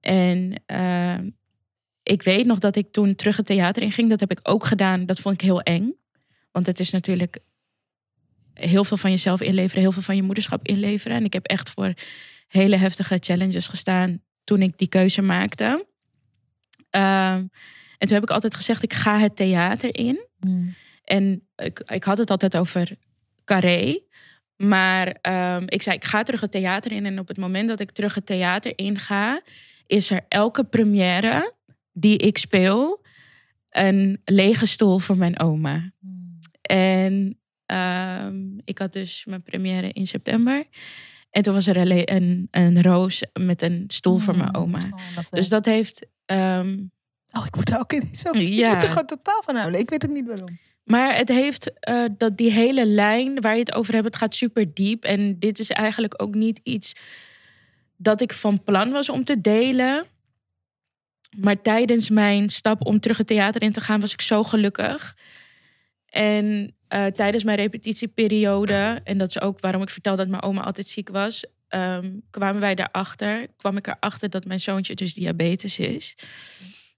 En ehm, ik weet nog dat ik toen terug het theater in ging. Dat heb ik ook gedaan. Dat vond ik heel eng. Want het is natuurlijk heel veel van jezelf inleveren, heel veel van je moederschap inleveren. En ik heb echt voor hele heftige challenges gestaan toen ik die keuze maakte. Ehm, en toen heb ik altijd gezegd, ik ga het theater in. En ik, ik had het altijd over carré. Maar ehm, ik zei, ik ga terug het theater in. En op het moment dat ik terug het theater in ga, is er elke première die ik speel een lege stoel voor mijn oma. En ehm, ik had dus mijn première in september. En toen was er een, een, een roos met een stoel voor mijn oma. Dus dat heeft. ehm, Oh, ik moet er ook in. Zo, Ja. Ik moet er gewoon totaal van huilen. Ik weet ook niet waarom. Maar het heeft eh, dat die hele lijn waar je het over hebt, het gaat super diep. En dit is eigenlijk ook niet iets dat ik van plan was om te delen. Maar tijdens mijn stap om terug het theater in te gaan, was ik zo gelukkig. En eh, tijdens mijn repetitieperiode, en dat is ook waarom ik vertel dat mijn oma altijd ziek was, ehm, kwamen wij daarachter, kwam ik erachter dat mijn zoontje dus diabetes is.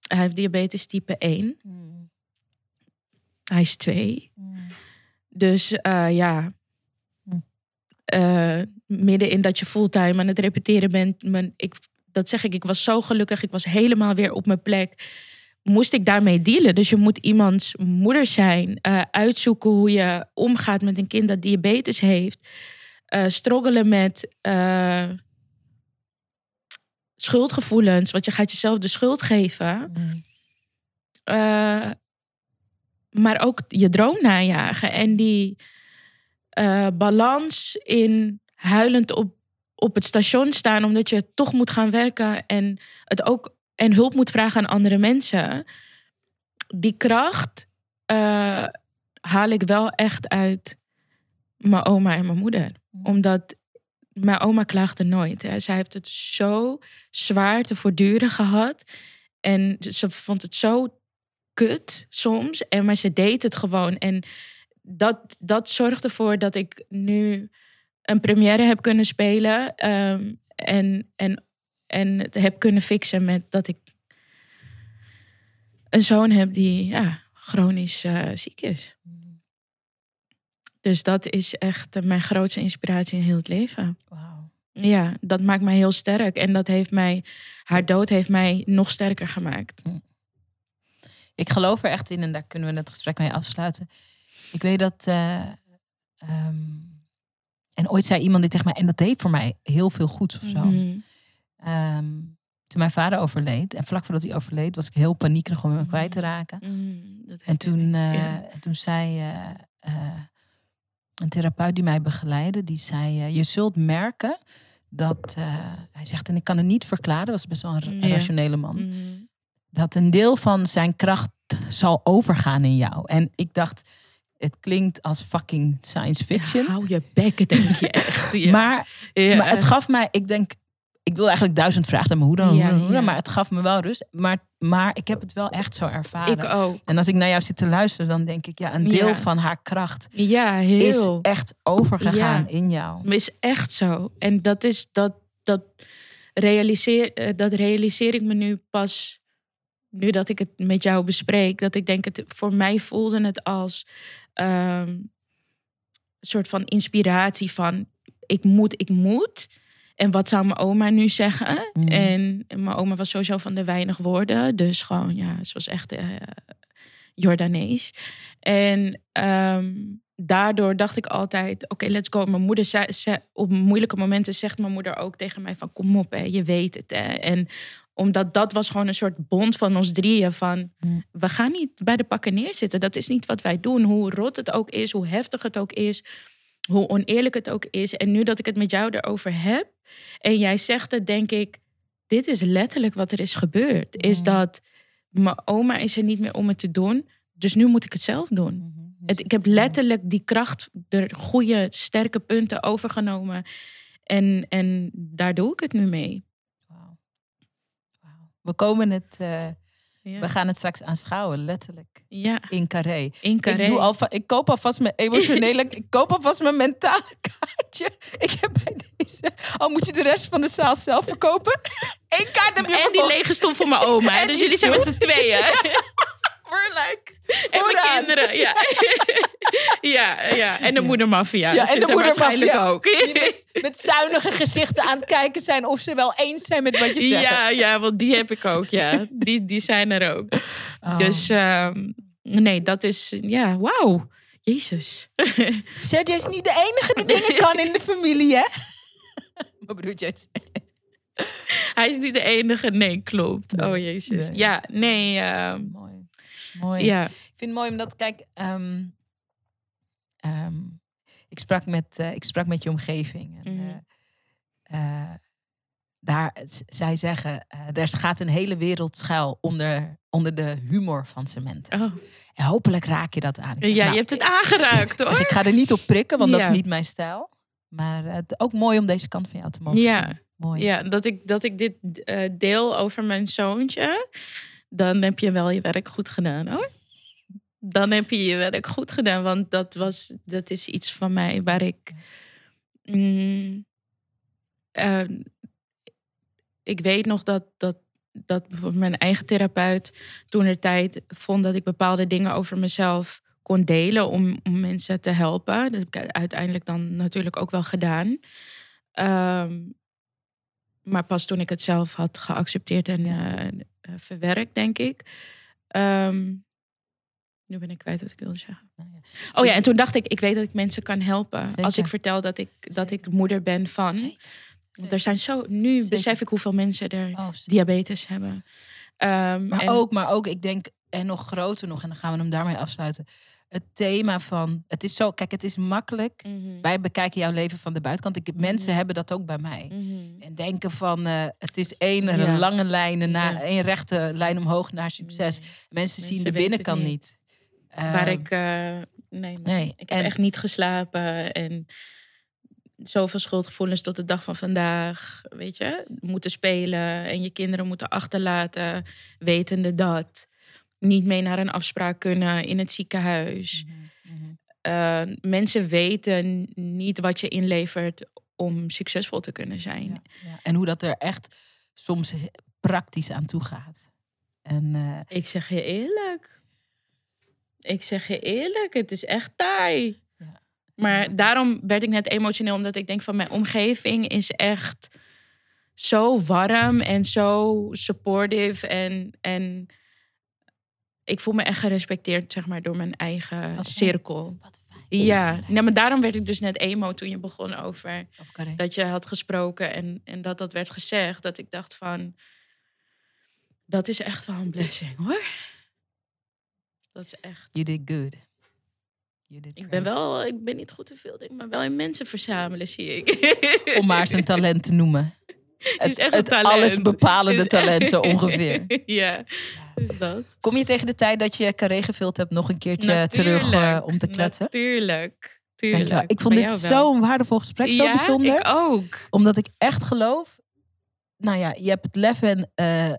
Hij heeft diabetes type 1. Hij is twee. Dus eh, ja. Eh, midden in dat je fulltime aan het repeteren bent, ik, dat zeg ik, ik was zo gelukkig, ik was helemaal weer op mijn plek. Moest ik daarmee dealen? Dus je moet iemands moeder zijn, eh, uitzoeken hoe je omgaat met een kind dat diabetes heeft, eh struggelen met eh, schuldgevoelens, want je gaat jezelf de schuld geven. Eh, maar ook je droom najagen. En die balans in huilend op, op het station staan, omdat je toch moet gaan werken en het ook en hulp moet vragen aan andere mensen. Die kracht eh, haal ik wel echt uit mijn oma en mijn moeder. Omdat mijn oma klaagde nooit. Hè. Zij heeft het zo zwaar te voortduren gehad. En ze vond het zo kut soms. En, maar ze deed het gewoon. En dat, dat zorgt ervoor dat ik nu een première heb kunnen spelen. ehm, en, en, en het heb kunnen fixen met dat ik een zoon heb die ja, chronisch eh, ziek is. Dus dat is echt eh, mijn grootste inspiratie in heel het leven. Wauw. Ja, dat maakt mij heel sterk. En dat heeft mij, haar dood heeft mij nog sterker gemaakt. Ik geloof er echt in en daar kunnen we het gesprek mee afsluiten. Ik weet dat. eh, ehm, en ooit zei iemand die tegen mij, en dat deed voor mij heel veel goed of zo. Mhm. Ehm, toen mijn vader overleed, en vlak voordat hij overleed, was ik heel paniekerig om hem kwijt te raken. Mhm, dat En toen, ik, eh, ja. en toen zei eh, eh, een therapeut die mij begeleidde, die zei, eh, je zult merken dat, eh, hij zegt, en ik kan het niet verklaren, was best wel een, Ja. rationele man, Mhm. dat een deel van zijn kracht zal overgaan in jou. En ik dacht, het klinkt als fucking science fiction. Ja, hou je bek, denk je echt. Ja. Maar, Ja. maar het gaf mij, ik denk, ik wil eigenlijk duizend vragen hoe dan, hoe Ja, dan, hoe dan, ja. maar het gaf me wel rust. Maar, maar ik heb het wel echt zo ervaren. ik ook. En als ik naar jou zit te luisteren, dan denk ik, ja, een deel Ja. van haar kracht Ja, is heel. echt overgegaan in jou. is echt zo. En dat is dat dat realiseer eh, dat realiseer ik me nu pas nu dat ik het met jou bespreek. Dat ik denk het voor mij voelde het als ehm, een soort van inspiratie van ik moet, ik moet. En wat zou mijn oma nu zeggen? Mhm. En mijn oma was sowieso van de weinig woorden. Dus gewoon, ja, ze was echt eh Jordanees. En ehm, daardoor dacht ik altijd, oké, let's go. Mijn moeder zei, zei- op moeilijke momenten zegt mijn moeder ook tegen mij van, kom op, hè, je weet het. Hè. En omdat dat was gewoon een soort bond van ons drieën van, Mm. we gaan niet bij de pakken neerzitten. Dat is niet wat wij doen. Hoe rot het ook is, hoe heftig het ook is, hoe oneerlijk het ook is. En nu dat ik het met jou erover heb en jij zegt het, denk ik, dit is letterlijk wat er is gebeurd. Is dat mijn oma is er niet meer om het te doen. Dus nu moet ik het zelf doen. Het, ik heb letterlijk die kracht, de goede, sterke punten overgenomen. En, en daar doe ik het nu mee. Wauw. We komen het, eh, Ja. we gaan het straks aanschouwen, letterlijk. ja, In Carré. in Carré. Ik, doe alva, ik koop alvast mijn emotionele, ik koop alvast mijn mentale kaartje. Ik heb bij deze, al moet je de rest van de zaal zelf verkopen. Eén kaart heb je en die lege stoel voor mijn oma. Dus jullie zijn met z'n tweeën. We're like, En mijn vooraan. kinderen. Ja. ja, ja. En de Ja. moedermafia. Ja, en de er moedermafia. ook. Die met, met zuinige gezichten aan het kijken zijn of ze wel eens zijn met wat je zegt. Ja, ja, want die heb ik ook, ja. Die, die zijn er ook. Oh. Dus ehm, nee, dat is, ja, wauw. Jezus. Sergio is niet de enige die dingen kan in de familie, hè? Mijn broertje. is- Hij is niet de enige. Nee, klopt. Oh, jezus. Nee. Ja, nee. ehm, Mooi. Ja. Ik vind het mooi omdat, kijk, ehm, ehm, ik, sprak met, eh, ik sprak met je omgeving. En, eh, daar, zij zeggen, eh, er gaat een hele wereld schuil onder, onder de humor van cementen. Oh. En hopelijk raak je dat aan. Zeg, Ja, nou, je hebt het aangeraakt, zeg, hoor. ik ga er niet op prikken, want dat is niet mijn stijl. Maar ook mooi om deze kant van jou te mogen Ja. zien. Mooi. Ja, dat ik, dat ik dit deel over mijn zoontje. Dan heb je wel je werk goed gedaan, hoor. Dan heb je je werk goed gedaan. Want dat, was, dat is iets van mij waar ik... mm, eh, ik weet nog dat, dat, dat bijvoorbeeld mijn eigen therapeut toen de tijd vond dat ik bepaalde dingen over mezelf kon delen om, om mensen te helpen. Dat heb ik uiteindelijk dan natuurlijk ook wel gedaan. Ehm, maar pas toen ik het zelf had geaccepteerd en eh, verwerkt, denk ik. Ehm, nu ben ik kwijt wat ik wilde zeggen. Nou. Oh ja, en toen dacht ik, ik weet dat ik mensen kan helpen. Als ik vertel dat ik, dat ik moeder ben van. Zeker. Want er zijn zo, nu Zeker. besef ik hoeveel mensen er Oh, diabetes hebben. Ehm, Maar en- ook, maar ook, ik denk, en nog groter nog, en dan gaan we hem daarmee afsluiten. Het thema van, het is zo, kijk, het is makkelijk. Mhm. Wij bekijken jouw leven van de buitenkant. Ik, mensen Mhm. hebben dat ook bij mij. Mhm. En denken van, eh, het is één Ja. lange lijn, naar, één rechte lijn omhoog naar succes. Nee. Mensen, zien de binnenkant het niet. Waar Ehm, ik, eh, nee, nee, ik heb en- echt niet geslapen en zoveel schuldgevoelens tot de dag van vandaag. Weet je, moeten spelen en je kinderen moeten achterlaten, wetende dat. Niet mee naar een afspraak kunnen in het ziekenhuis. Mhm, mhm. Eh, mensen weten niet wat je inlevert om succesvol te kunnen zijn. Ja, ja. En hoe dat er echt soms praktisch aan toe gaat. En eh, Ik zeg je eerlijk. Ik zeg je eerlijk, het is echt taai. Ja. Maar daarom werd ik net emotioneel, omdat ik denk van mijn omgeving is echt zo warm en zo supportive. En, en ik voel me echt gerespecteerd, zeg maar, door mijn eigen Wat cirkel. wat fijn. Ja, nee, maar daarom werd ik dus net emo toen je begon over dat je had gesproken en, en dat dat werd gezegd. Dat ik dacht van, dat is echt wel een blessing hoor. Dat is echt. You did good. You did Ik ben wel, ik ben niet goed in veel dingen, maar wel in mensen verzamelen zie ik. Om maar zijn talent te noemen. Het is echt het alles bepalende Is- talent zo ongeveer. ja, dus dat. Kom je tegen de tijd dat je carré gevuld hebt nog een keertje terug eh, om te kletsen? Natuurlijk. Tuurlijk. Ik vond dit zo'n waardevol gesprek, zo ja, bijzonder. ik ook. Omdat ik echt geloof, nou ja, je hebt het lef en eh,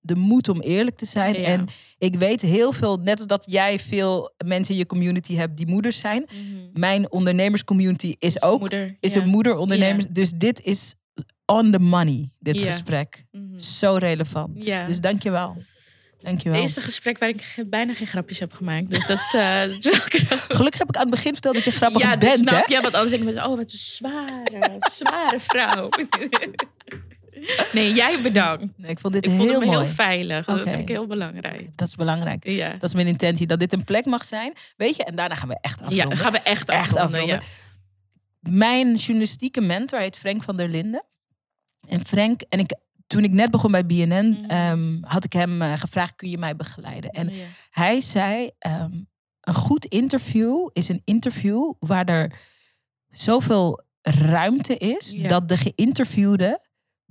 de moed om eerlijk te zijn. Ja. En ik weet heel veel, net als dat jij veel mensen in je community hebt die moeders zijn. Mhm. Mijn ondernemerscommunity is ook Moeder, is ja. een moeder-ondernemers. Dus dit is on the money, dit Ja. gesprek. Mhm. Zo relevant. Ja. Dus dankjewel. Dankjewel. Het eerste gesprek waar ik bijna geen grapjes heb gemaakt. Dus dat, eh. Gelukkig heb ik aan het begin verteld dat je grappig ja, dus bent, hè? snap je? Want anders denk ik met oh, wat een zware, zware vrouw. nee, jij bedankt. Nee, ik vond dit Ik heel mooi. heel veilig. Dat vind ik heel belangrijk. Dat is belangrijk. Ja, Dat is mijn intentie, dat dit een plek mag zijn. Weet je, en daarna gaan we echt ja afronden. dan gaan we echt Echt afronden. afronden. Ja. Mijn journalistieke mentor heet Frank van der Linden. En Frank, en ik, toen ik net begon bij BNN, Mhm. ehm, had ik hem eh, gevraagd, kun je mij begeleiden? En Ja. hij zei, ehm, een goed interview is een interview waar er zoveel ruimte is, dat de geïnterviewde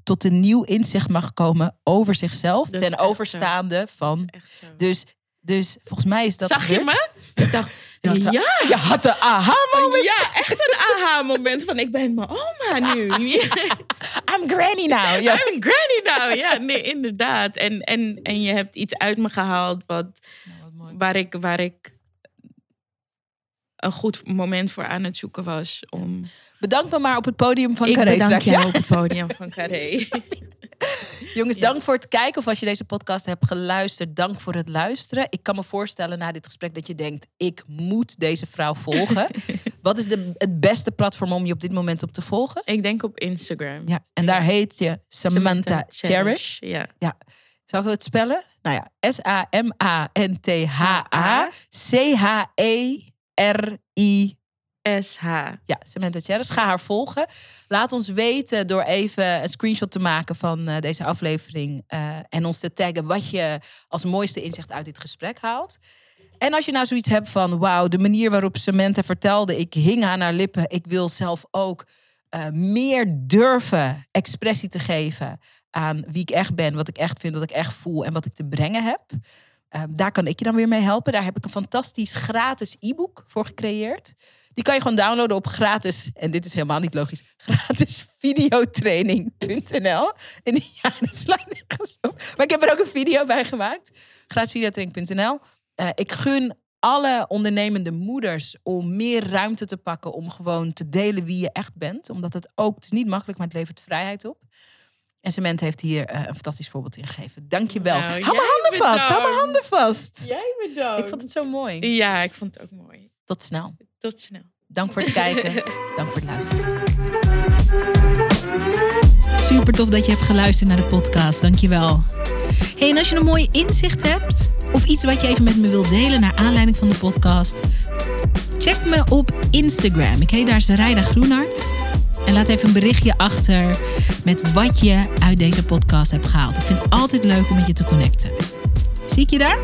tot een nieuw inzicht mag komen over zichzelf, ten overstaande van... Dus, dus volgens mij is dat Zag je me? Ik dacht, Je had Ja. Je had de aha-moment. Ja, echt een aha-moment van ik ben mijn oma nu. I'm granny now. Ja. I'm granny now. Ja, nee, inderdaad. En, en, en je hebt iets uit me gehaald wat, Nou, waar, ik, waar ik een goed moment voor aan het zoeken was. Om... Bedank me maar op het podium van ik Carré bedank straks. Ja. op het podium van Carré. Jongens, Ja. dank voor het kijken. Of als je deze podcast hebt geluisterd, dank voor het luisteren. Ik kan me voorstellen na dit gesprek dat je denkt... ik moet deze vrouw volgen. Wat is de, het beste platform om je op dit moment op te volgen? ik denk op Instagram. Ja, en daar heet je Samantha, Cherish. Ja. Zou ik het spellen? Nou ja, S-A-M-A-N-T-H-A C-H-E-R-I SH. Ja, Samantha Cherish. Ga haar volgen. Laat ons weten door even een screenshot te maken van eh, deze aflevering. eh, en ons te taggen wat je als mooiste inzicht uit dit gesprek haalt. En als je nou zoiets hebt van, wauw, de manier waarop Samantha vertelde, ik hing aan haar lippen. Ik wil zelf ook eh, meer durven expressie te geven aan wie ik echt ben, wat ik echt vind, wat ik echt voel en wat ik te brengen heb. Eh, daar kan ik je dan weer mee helpen. Daar heb ik een fantastisch gratis e-book voor gecreëerd. Die kan je gewoon downloaden op gratis, en dit is helemaal niet logisch, gratisvideotraining.nl. En ja, dat slaat nergens op. Maar ik heb er ook een video bij gemaakt. Gratisvideotraining.nl. Eh, ik gun alle ondernemende moeders om meer ruimte te pakken om gewoon te delen wie je echt bent. Omdat het ook, het is niet makkelijk, maar het levert vrijheid op. En Cement heeft hier eh, een fantastisch voorbeeld in gegeven. Dank je wel. Nou, hou mijn handen vast, hou mijn handen vast. Jij bedankt. Ik vond het zo mooi. Ja, ik vond het ook mooi. Tot snel. Tot snel. Dank voor het kijken. Dank voor het luisteren. Super tof dat je hebt geluisterd naar de podcast. Dankjewel. Hey, en als je een mooi inzicht hebt of iets wat je even met me wilt delen naar aanleiding van de podcast, check me op Instagram. Ik heet daar Zerijda Groenhart. En laat even een berichtje achter met wat je uit deze podcast hebt gehaald. Ik vind het altijd leuk om met je te connecten. Zie ik je daar?